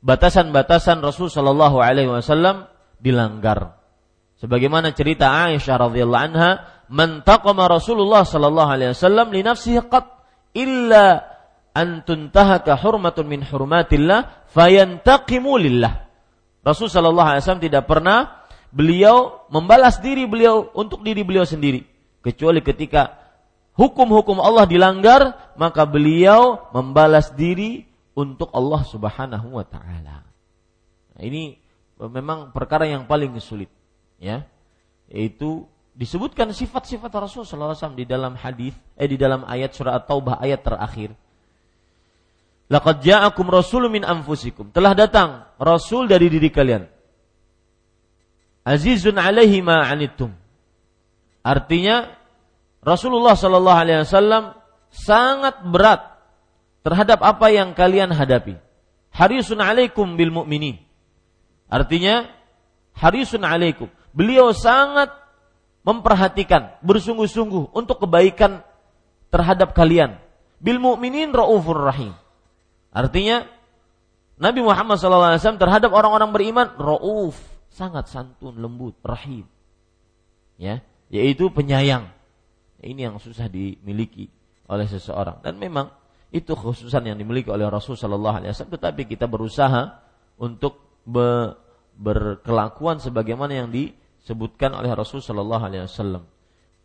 batasan-batasan Rasul Shallallahu Alaihi Wasallam dilanggar. Sebagaimana cerita Aisyah radhiyallahu anha, "Man taqama Rasulullah sallallahu alaihi wasallam li nafsihi qat illa an tuntahaka hurmatun min hurmatillah fayantaqimu lillah." Rasul sallallahu alaihi wasallam tidak pernah beliau membalas diri beliau untuk diri beliau sendiri kecuali ketika hukum-hukum Allah dilanggar maka beliau membalas diri untuk Allah Subhanahu wa taala. Nah, ini memang perkara yang paling sulit ya. Yaitu disebutkan sifat-sifat Rasul sallallahu alaihi wasallam di dalam hadis eh di dalam ayat surah At-Taubah ayat terakhir. Laqad ja'akum rasulun min anfusikum. Telah datang rasul dari diri kalian. Azizun alaihi ma anittum. Artinya Rasulullah sallallahu alaihi wasallam sangat berat terhadap apa yang kalian hadapi. Harisun alaikum bil mu'minin. Artinya harisun alaikum. Beliau sangat memperhatikan bersungguh-sungguh untuk kebaikan terhadap kalian. Bil mu'minin raufur rahim. Artinya Nabi Muhammad SAW terhadap orang-orang beriman rauf, sangat santun, lembut, rahim. Ya, yaitu penyayang. Ini yang susah dimiliki oleh seseorang dan memang itu khususan yang dimiliki oleh Rasul Shallallahu Alaihi Wasallam. Tetapi kita berusaha untuk be, berkelakuan sebagaimana yang disebutkan oleh Rasul Shallallahu Alaihi Wasallam.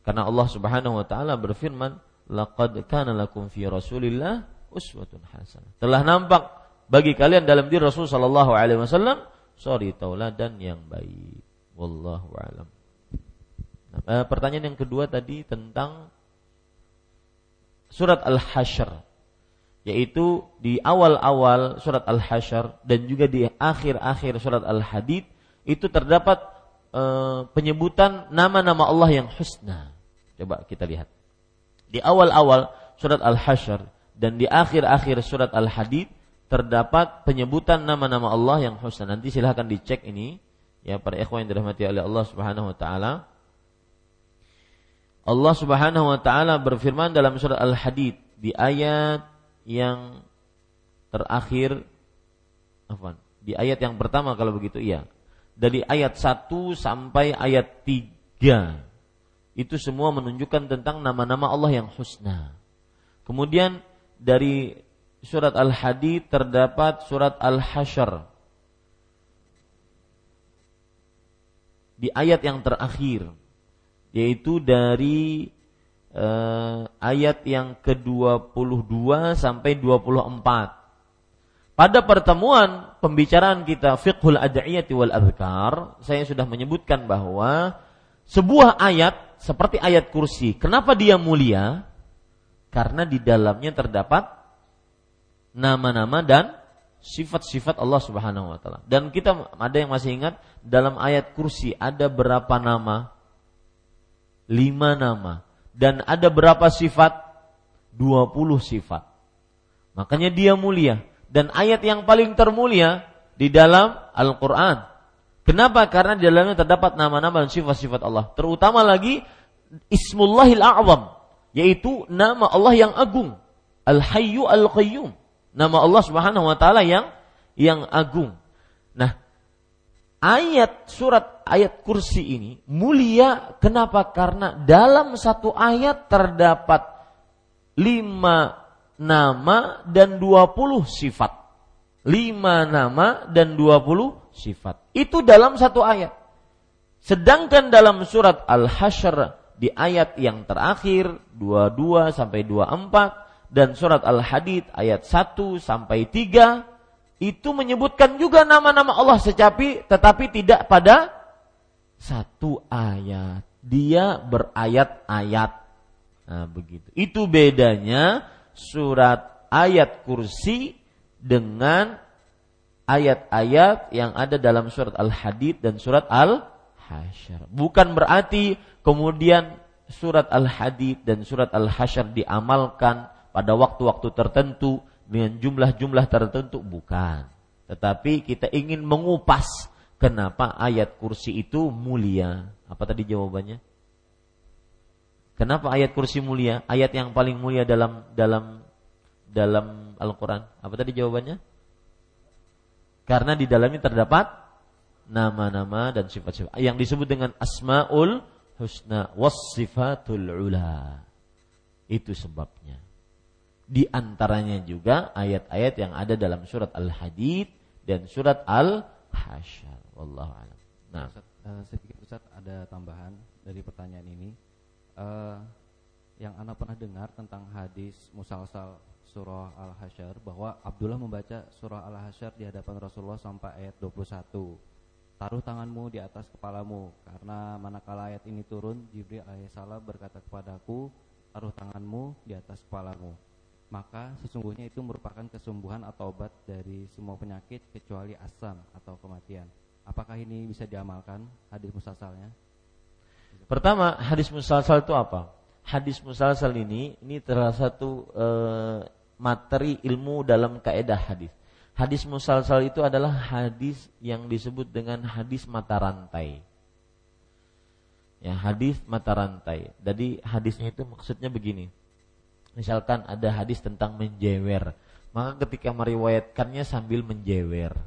Karena Allah Subhanahu Wa Taala berfirman, laqad kana lakum fi Rasulillah uswatun hasanah. Telah nampak bagi kalian dalam diri Rasul sallallahu alaihi wasallam sorry tauladan yang baik. Wallahu alam. Nah, eh, pertanyaan yang kedua tadi tentang surat Al-Hasyr yaitu di awal-awal surat Al-Hasyr dan juga di akhir-akhir surat Al-Hadid itu terdapat uh, penyebutan nama-nama Allah yang husna. Coba kita lihat di awal-awal surat Al-Hasyr dan di akhir-akhir surat Al-Hadid terdapat penyebutan nama-nama Allah yang husna. Nanti silahkan dicek ini ya para ikhwan yang dirahmati oleh Allah Subhanahu wa taala. Allah Subhanahu wa taala berfirman dalam surat Al-Hadid di ayat yang terakhir apa? Di ayat yang pertama kalau begitu iya. Dari ayat 1 sampai ayat 3 itu semua menunjukkan tentang nama-nama Allah yang husna. Kemudian dari surat Al-Hadid terdapat surat Al-Hasyr. Di ayat yang terakhir yaitu dari uh, ayat yang ke-22 sampai 24. Pada pertemuan pembicaraan kita fiqhul ad'iyati wal adhkar, saya sudah menyebutkan bahwa sebuah ayat seperti ayat kursi. Kenapa dia mulia? Karena di dalamnya terdapat nama-nama dan sifat-sifat Allah Subhanahu wa taala. Dan kita ada yang masih ingat dalam ayat kursi ada berapa nama? Lima nama. Dan ada berapa sifat? Dua puluh sifat. Makanya dia mulia. Dan ayat yang paling termulia di dalam Al-Quran Kenapa? Karena di dalamnya terdapat nama-nama dan sifat-sifat Allah. Terutama lagi Ismullahil A'zam, yaitu nama Allah yang agung. Al-Hayyu Al-Qayyum. Nama Allah Subhanahu wa taala yang yang agung. Nah, ayat surat ayat kursi ini mulia kenapa? Karena dalam satu ayat terdapat lima nama dan dua puluh sifat. Lima nama dan dua puluh sifat. Itu dalam satu ayat. Sedangkan dalam surat Al-Hasyr di ayat yang terakhir 22 sampai 24 dan surat Al-Hadid ayat 1 sampai 3 itu menyebutkan juga nama-nama Allah secapi tetapi tidak pada satu ayat. Dia berayat-ayat. Nah, begitu. Itu bedanya surat ayat kursi dengan ayat-ayat yang ada dalam surat Al-Hadid dan surat Al-Hasyr. Bukan berarti kemudian surat Al-Hadid dan surat Al-Hasyr diamalkan pada waktu-waktu tertentu dengan jumlah-jumlah tertentu bukan. Tetapi kita ingin mengupas kenapa ayat kursi itu mulia. Apa tadi jawabannya? Kenapa ayat kursi mulia? Ayat yang paling mulia dalam dalam dalam Al-Qur'an. Apa tadi jawabannya? Karena di dalamnya terdapat nama-nama dan sifat-sifat yang disebut dengan asmaul husna wasifatul ula. Itu sebabnya. Di antaranya juga ayat-ayat yang ada dalam surat Al-Hadid dan surat Al-Hasyr. Wallahu a'lam. Nah, Ustaz, uh, saya ada tambahan dari pertanyaan ini. Uh, yang Anda pernah dengar tentang hadis musalsal surah Al-Hasyr bahwa Abdullah membaca surah Al-Hasyr di hadapan Rasulullah sampai ayat 21. Taruh tanganmu di atas kepalamu karena manakala ayat ini turun Jibril alaihissalam berkata kepadaku taruh tanganmu di atas kepalamu. Maka sesungguhnya itu merupakan kesembuhan atau obat dari semua penyakit kecuali asam atau kematian. Apakah ini bisa diamalkan hadis musalsalnya? Pertama, hadis musalsal itu apa? Hadis musalsal ini ini salah satu e, materi ilmu dalam kaidah hadis. Hadis musalsal itu adalah hadis yang disebut dengan hadis mata rantai. Ya, hadis mata rantai. Jadi hadisnya itu maksudnya begini. Misalkan ada hadis tentang menjewer, maka ketika meriwayatkannya sambil menjewer.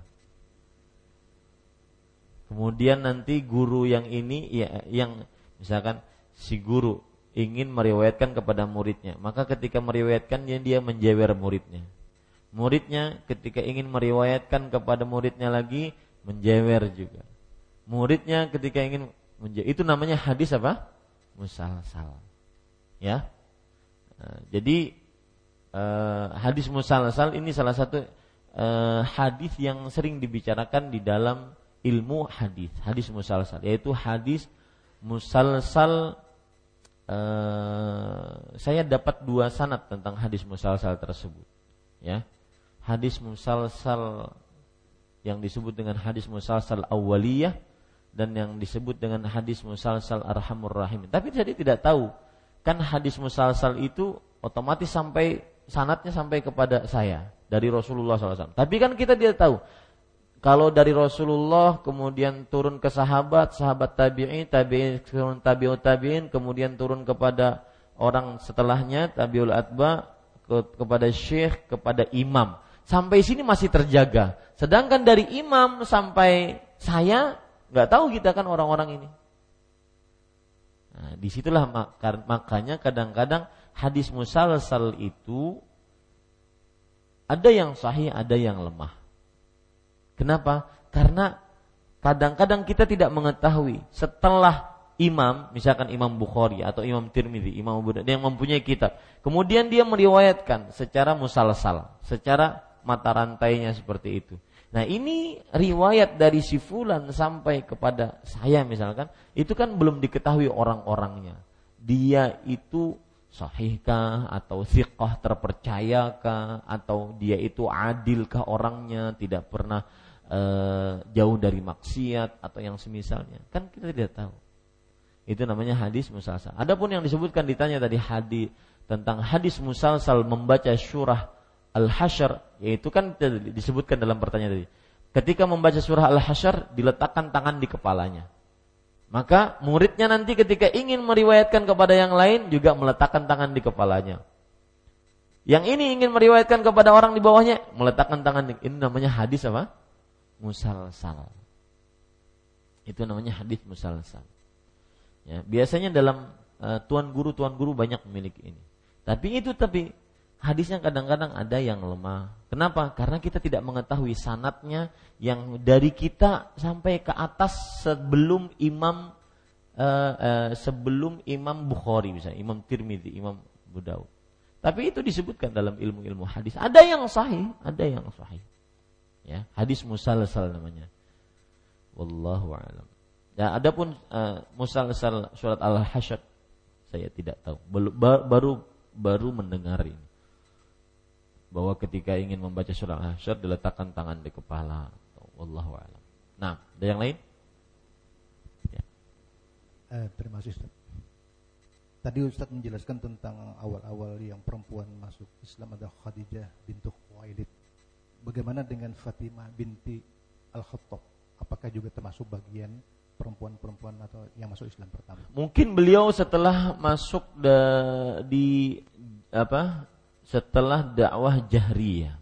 Kemudian nanti guru yang ini ya yang misalkan si guru ingin meriwayatkan kepada muridnya, maka ketika meriwayatkannya dia menjewer muridnya. Muridnya ketika ingin meriwayatkan kepada muridnya lagi menjewer juga. Muridnya ketika ingin menjewer, itu namanya hadis apa? Musalsal. Ya. Nah, jadi eh, hadis musalsal ini salah satu eh, hadis yang sering dibicarakan di dalam ilmu hadis, hadis musalsal, yaitu hadis musalsal eh, saya dapat dua sanat tentang hadis musalsal tersebut. Ya. Hadis musalsal yang disebut dengan hadis musalsal awaliyah dan yang disebut dengan hadis musalsal arhamur rahim. Tapi jadi tidak tahu kan hadis musalsal itu otomatis sampai sanatnya sampai kepada saya dari Rasulullah SAW. Tapi kan kita tidak tahu kalau dari Rasulullah kemudian turun ke sahabat, sahabat tabi'in, tabi'in turun tabi'ut tabi'in, kemudian turun kepada orang setelahnya tabi'ul atba ke, kepada syekh, kepada imam. Sampai sini masih terjaga. Sedangkan dari imam sampai saya nggak tahu kita kan orang-orang ini. Nah, di situlah makanya kadang-kadang hadis musalsal itu ada yang sahih, ada yang lemah. Kenapa? Karena kadang-kadang kita tidak mengetahui setelah imam, misalkan Imam Bukhari atau Imam Tirmidzi, Imam Abu yang mempunyai kitab, kemudian dia meriwayatkan secara musalsal, secara mata rantainya seperti itu. Nah ini riwayat dari si fulan sampai kepada saya misalkan itu kan belum diketahui orang-orangnya. Dia itu sahihkah atau siqah terpercayakah atau dia itu adilkah orangnya tidak pernah uh, jauh dari maksiat atau yang semisalnya kan kita tidak tahu itu namanya hadis musalsal. Adapun yang disebutkan ditanya tadi hadis tentang hadis musalsal membaca surah Al-Hasyr yaitu kan disebutkan dalam pertanyaan tadi. Ketika membaca surah Al-Hasyr diletakkan tangan di kepalanya. Maka muridnya nanti ketika ingin meriwayatkan kepada yang lain juga meletakkan tangan di kepalanya. Yang ini ingin meriwayatkan kepada orang di bawahnya meletakkan tangan di, ini namanya hadis apa? Musalsal. Itu namanya hadis musalsal. Ya, biasanya dalam uh, tuan guru tuan guru banyak memiliki ini. Tapi itu tapi hadisnya kadang-kadang ada yang lemah. Kenapa? Karena kita tidak mengetahui sanatnya yang dari kita sampai ke atas sebelum Imam uh, uh, sebelum Imam Bukhari misalnya, Imam Tirmidzi, Imam Budaud. Tapi itu disebutkan dalam ilmu-ilmu hadis. Ada yang sahih, ada yang sahih. Ya, hadis musalsal namanya. Wallahu a'lam. Ya, adapun uh, musalsal surat Al-Hasyr saya tidak tahu. Baru baru mendengar ini bahwa ketika ingin membaca surah Hasyr diletakkan tangan di kepala. Wallahu a'lam. Nah, ada yang lain? Ya. Eh, terima kasih Ustaz. Tadi Ustaz menjelaskan tentang awal-awal yang perempuan masuk Islam ada Khadijah bintu Khuwailid. Bagaimana dengan Fatimah binti Al-Khattab? Apakah juga termasuk bagian perempuan-perempuan atau yang masuk Islam pertama? Mungkin beliau setelah masuk di apa setelah dakwah jahriyah.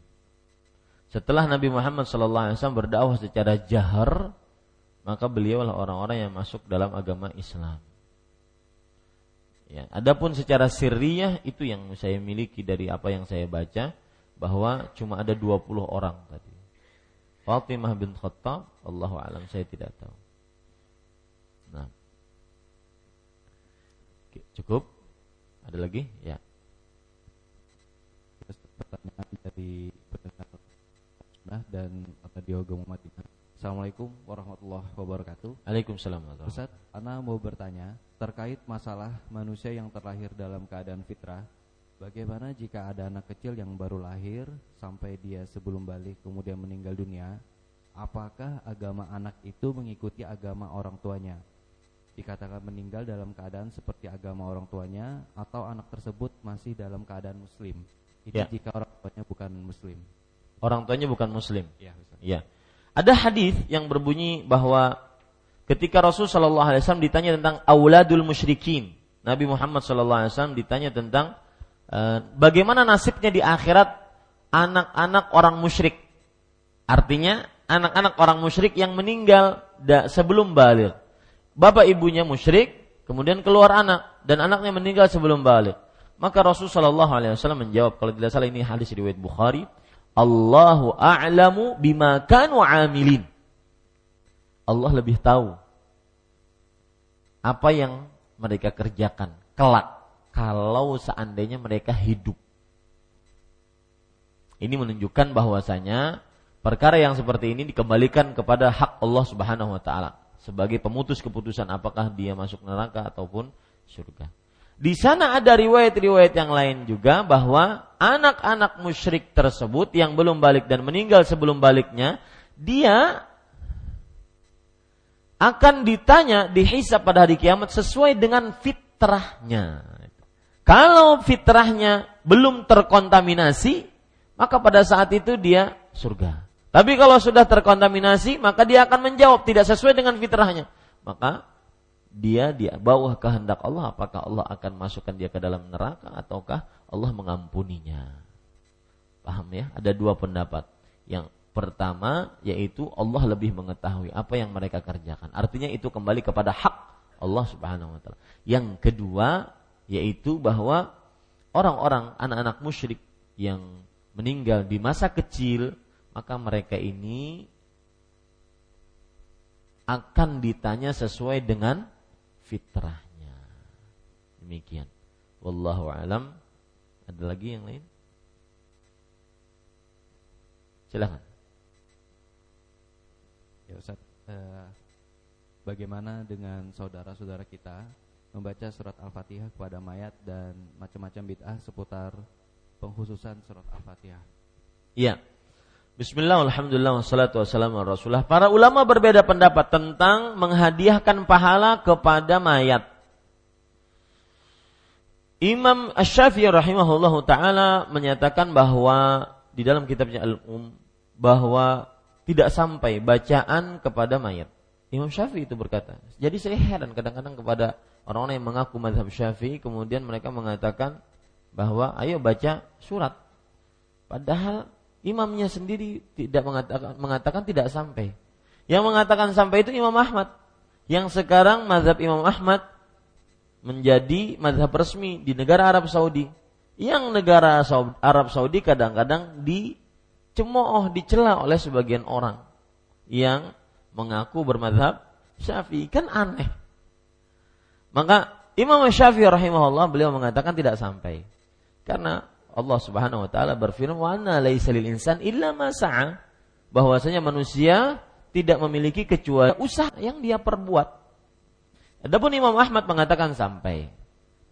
Setelah Nabi Muhammad SAW berdakwah secara jahar, maka beliau lah orang-orang yang masuk dalam agama Islam. Ya, adapun secara sirriyah itu yang saya miliki dari apa yang saya baca bahwa cuma ada 20 orang tadi. Fatimah bin Khattab, Allah alam saya tidak tahu. Nah. Cukup? Ada lagi? Ya pertanyaan dari pendengar nah dan radio Muhammad Assalamualaikum warahmatullahi wabarakatuh. Waalaikumsalam. Ustaz, Ana mau bertanya terkait masalah manusia yang terlahir dalam keadaan fitrah. Bagaimana jika ada anak kecil yang baru lahir sampai dia sebelum balik kemudian meninggal dunia? Apakah agama anak itu mengikuti agama orang tuanya? Dikatakan meninggal dalam keadaan seperti agama orang tuanya atau anak tersebut masih dalam keadaan muslim? Itu ya. jika orang tuanya bukan muslim. Orang tuanya bukan muslim. Ya, ya. Ada hadis yang berbunyi bahwa ketika Rasul Shallallahu Alaihi Wasallam ditanya tentang auladul musyrikin, Nabi Muhammad Shallallahu Alaihi Wasallam ditanya tentang bagaimana nasibnya di akhirat anak-anak orang musyrik. Artinya anak-anak orang musyrik yang meninggal sebelum balik. Bapak ibunya musyrik, kemudian keluar anak dan anaknya meninggal sebelum balik. Maka Rasul Shallallahu Alaihi Wasallam menjawab kalau tidak salah ini hadis riwayat Bukhari, Allahu a'lamu bima kanu amilin. Allah lebih tahu apa yang mereka kerjakan kelak kalau seandainya mereka hidup. Ini menunjukkan bahwasanya perkara yang seperti ini dikembalikan kepada hak Allah Subhanahu wa taala sebagai pemutus keputusan apakah dia masuk neraka ataupun surga. Di sana ada riwayat-riwayat yang lain juga bahwa anak-anak musyrik tersebut yang belum balik dan meninggal sebelum baliknya, dia akan ditanya dihisap pada hari kiamat sesuai dengan fitrahnya. Kalau fitrahnya belum terkontaminasi, maka pada saat itu dia surga. Tapi kalau sudah terkontaminasi, maka dia akan menjawab tidak sesuai dengan fitrahnya. Maka dia di bawah kehendak Allah, apakah Allah akan masukkan dia ke dalam neraka ataukah Allah mengampuninya. Paham ya? Ada dua pendapat. Yang Pertama yaitu Allah lebih mengetahui apa yang mereka kerjakan. Artinya itu kembali kepada hak Allah Subhanahu wa taala. Yang kedua yaitu bahwa orang-orang anak-anak musyrik yang meninggal di masa kecil maka mereka ini akan ditanya sesuai dengan fitrahnya. Demikian. Wallahu alam. Ada lagi yang lain? Silahkan. Ya Ustaz, eh, bagaimana dengan saudara-saudara kita membaca surat Al-Fatihah kepada mayat dan macam-macam bid'ah seputar penghususan surat Al-Fatihah? Iya. Bismillah, alhamdulillah, wassalatu wassalamu rasulullah. Para ulama berbeda pendapat tentang menghadiahkan pahala kepada mayat. Imam Ash-Syafi'i rahimahullah ta'ala menyatakan bahwa di dalam kitabnya Al-Um bahwa tidak sampai bacaan kepada mayat. Imam Syafi'i itu berkata. Jadi saya heran kadang-kadang kepada orang-orang yang mengaku mazhab Syafi'i kemudian mereka mengatakan bahwa ayo baca surat. Padahal imamnya sendiri tidak mengatakan mengatakan tidak sampai. Yang mengatakan sampai itu Imam Ahmad. Yang sekarang mazhab Imam Ahmad menjadi mazhab resmi di negara Arab Saudi. Yang negara Arab Saudi kadang-kadang di dicemooh, dicela oleh sebagian orang yang mengaku bermadhab Syafi'i. Kan aneh. Maka Imam Syafi'i rahimahullah beliau mengatakan tidak sampai. Karena Allah Subhanahu wa taala berfirman, "Wa anna laisa insan illa ma sa'a." Bahwasanya manusia tidak memiliki kecuali usaha yang dia perbuat. Adapun Imam Ahmad mengatakan sampai.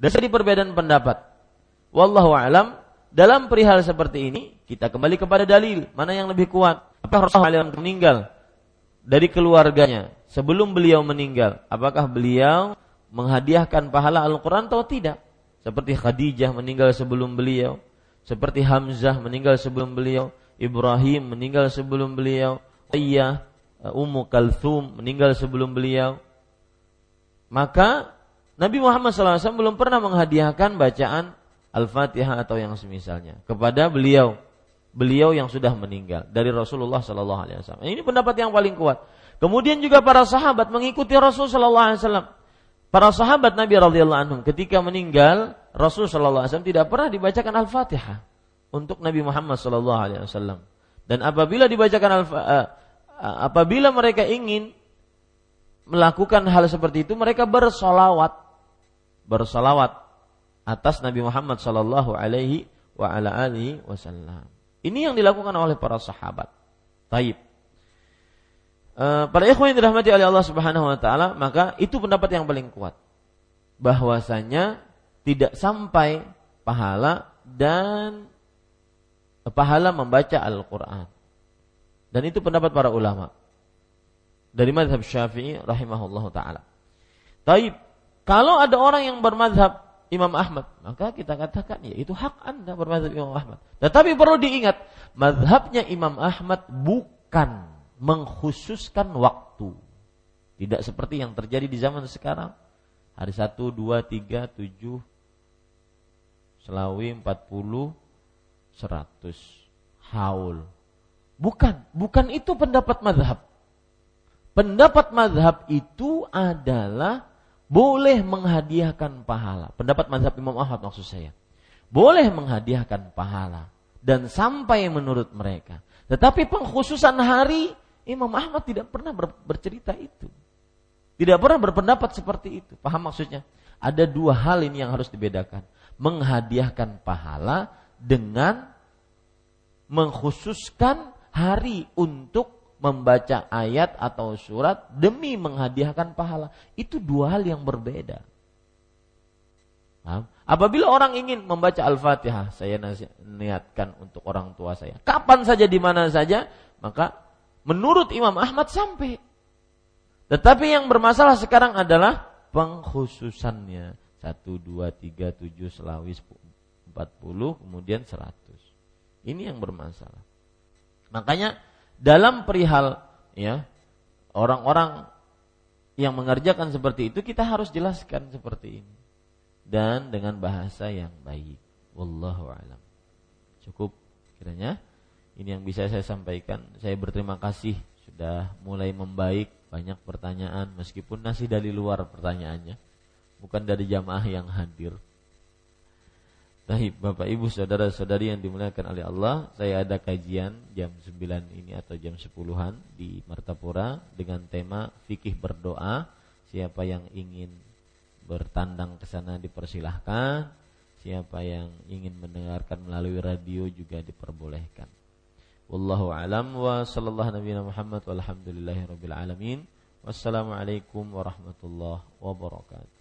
Jadi perbedaan pendapat. Wallahu alam dalam perihal seperti ini kita kembali kepada dalil mana yang lebih kuat. Apa Rasulullah meninggal dari keluarganya sebelum beliau meninggal? Apakah beliau menghadiahkan pahala Al-Quran atau tidak? Seperti Khadijah meninggal sebelum beliau, seperti Hamzah meninggal sebelum beliau, Ibrahim meninggal sebelum beliau, Ayah, Ummu Kalthum meninggal sebelum beliau. Maka Nabi Muhammad SAW belum pernah menghadiahkan bacaan Al-Fatihah atau yang semisalnya kepada beliau beliau yang sudah meninggal dari Rasulullah Wasallam. Ini pendapat yang paling kuat. Kemudian juga para sahabat mengikuti Rasul Sallallahu Alaihi Wasallam. Para sahabat Nabi radhiyallahu anhum ketika meninggal Rasul Sallallahu Alaihi Wasallam tidak pernah dibacakan Al-Fatihah untuk Nabi Muhammad Sallallahu Alaihi Wasallam. Dan apabila dibacakan al uh, apabila mereka ingin melakukan hal seperti itu mereka bersolawat bersolawat atas Nabi Muhammad sallallahu alaihi wa ala alihi wasallam. Ini yang dilakukan oleh para sahabat. Taib. Uh, para ikhwan yang dirahmati oleh Allah Subhanahu wa taala, maka itu pendapat yang paling kuat. Bahwasanya tidak sampai pahala dan pahala membaca Al-Qur'an. Dan itu pendapat para ulama. Dari madhab Syafi'i rahimahullah taala. Taib. Kalau ada orang yang bermadhab Imam Ahmad, maka kita katakan ya itu hak Anda bermadzhab Imam Ahmad. Tetapi perlu diingat, mazhabnya Imam Ahmad bukan mengkhususkan waktu. Tidak seperti yang terjadi di zaman sekarang. Hari 1, 2, 3, 7, Selawi 40, 100. Haul. Bukan, bukan itu pendapat madhab. Pendapat madhab itu adalah boleh menghadiahkan pahala. Pendapat madhab Imam Ahmad maksud saya. Boleh menghadiahkan pahala. Dan sampai menurut mereka. Tetapi pengkhususan hari Imam Ahmad tidak pernah ber, bercerita itu. Tidak pernah berpendapat seperti itu. Paham maksudnya? Ada dua hal ini yang harus dibedakan. Menghadiahkan pahala dengan mengkhususkan hari untuk membaca ayat atau surat demi menghadiahkan pahala. Itu dua hal yang berbeda. Apabila orang ingin membaca Al-Fatihah, saya niatkan untuk orang tua saya. Kapan saja di mana saja, maka menurut Imam Ahmad sampai. Tetapi yang bermasalah sekarang adalah pengkhususannya. 1, 2, 3, 7, selawi 40, kemudian 100. Ini yang bermasalah. Makanya dalam perihal ya orang-orang yang mengerjakan seperti itu kita harus jelaskan seperti ini dan dengan bahasa yang baik. Wallahu alam. Cukup kiranya ini yang bisa saya sampaikan. Saya berterima kasih sudah mulai membaik banyak pertanyaan meskipun masih dari luar pertanyaannya. Bukan dari jamaah yang hadir. Baik, Bapak Ibu saudara-saudari yang dimuliakan oleh Allah, saya ada kajian jam 9 ini atau jam 10-an di Martapura dengan tema fikih berdoa. Siapa yang ingin bertandang ke sana dipersilahkan. Siapa yang ingin mendengarkan melalui radio juga diperbolehkan. Wallahu alam wa sallallahu nabiyana Muhammad walhamdulillahi rabbil alamin. Wassalamualaikum warahmatullahi wabarakatuh.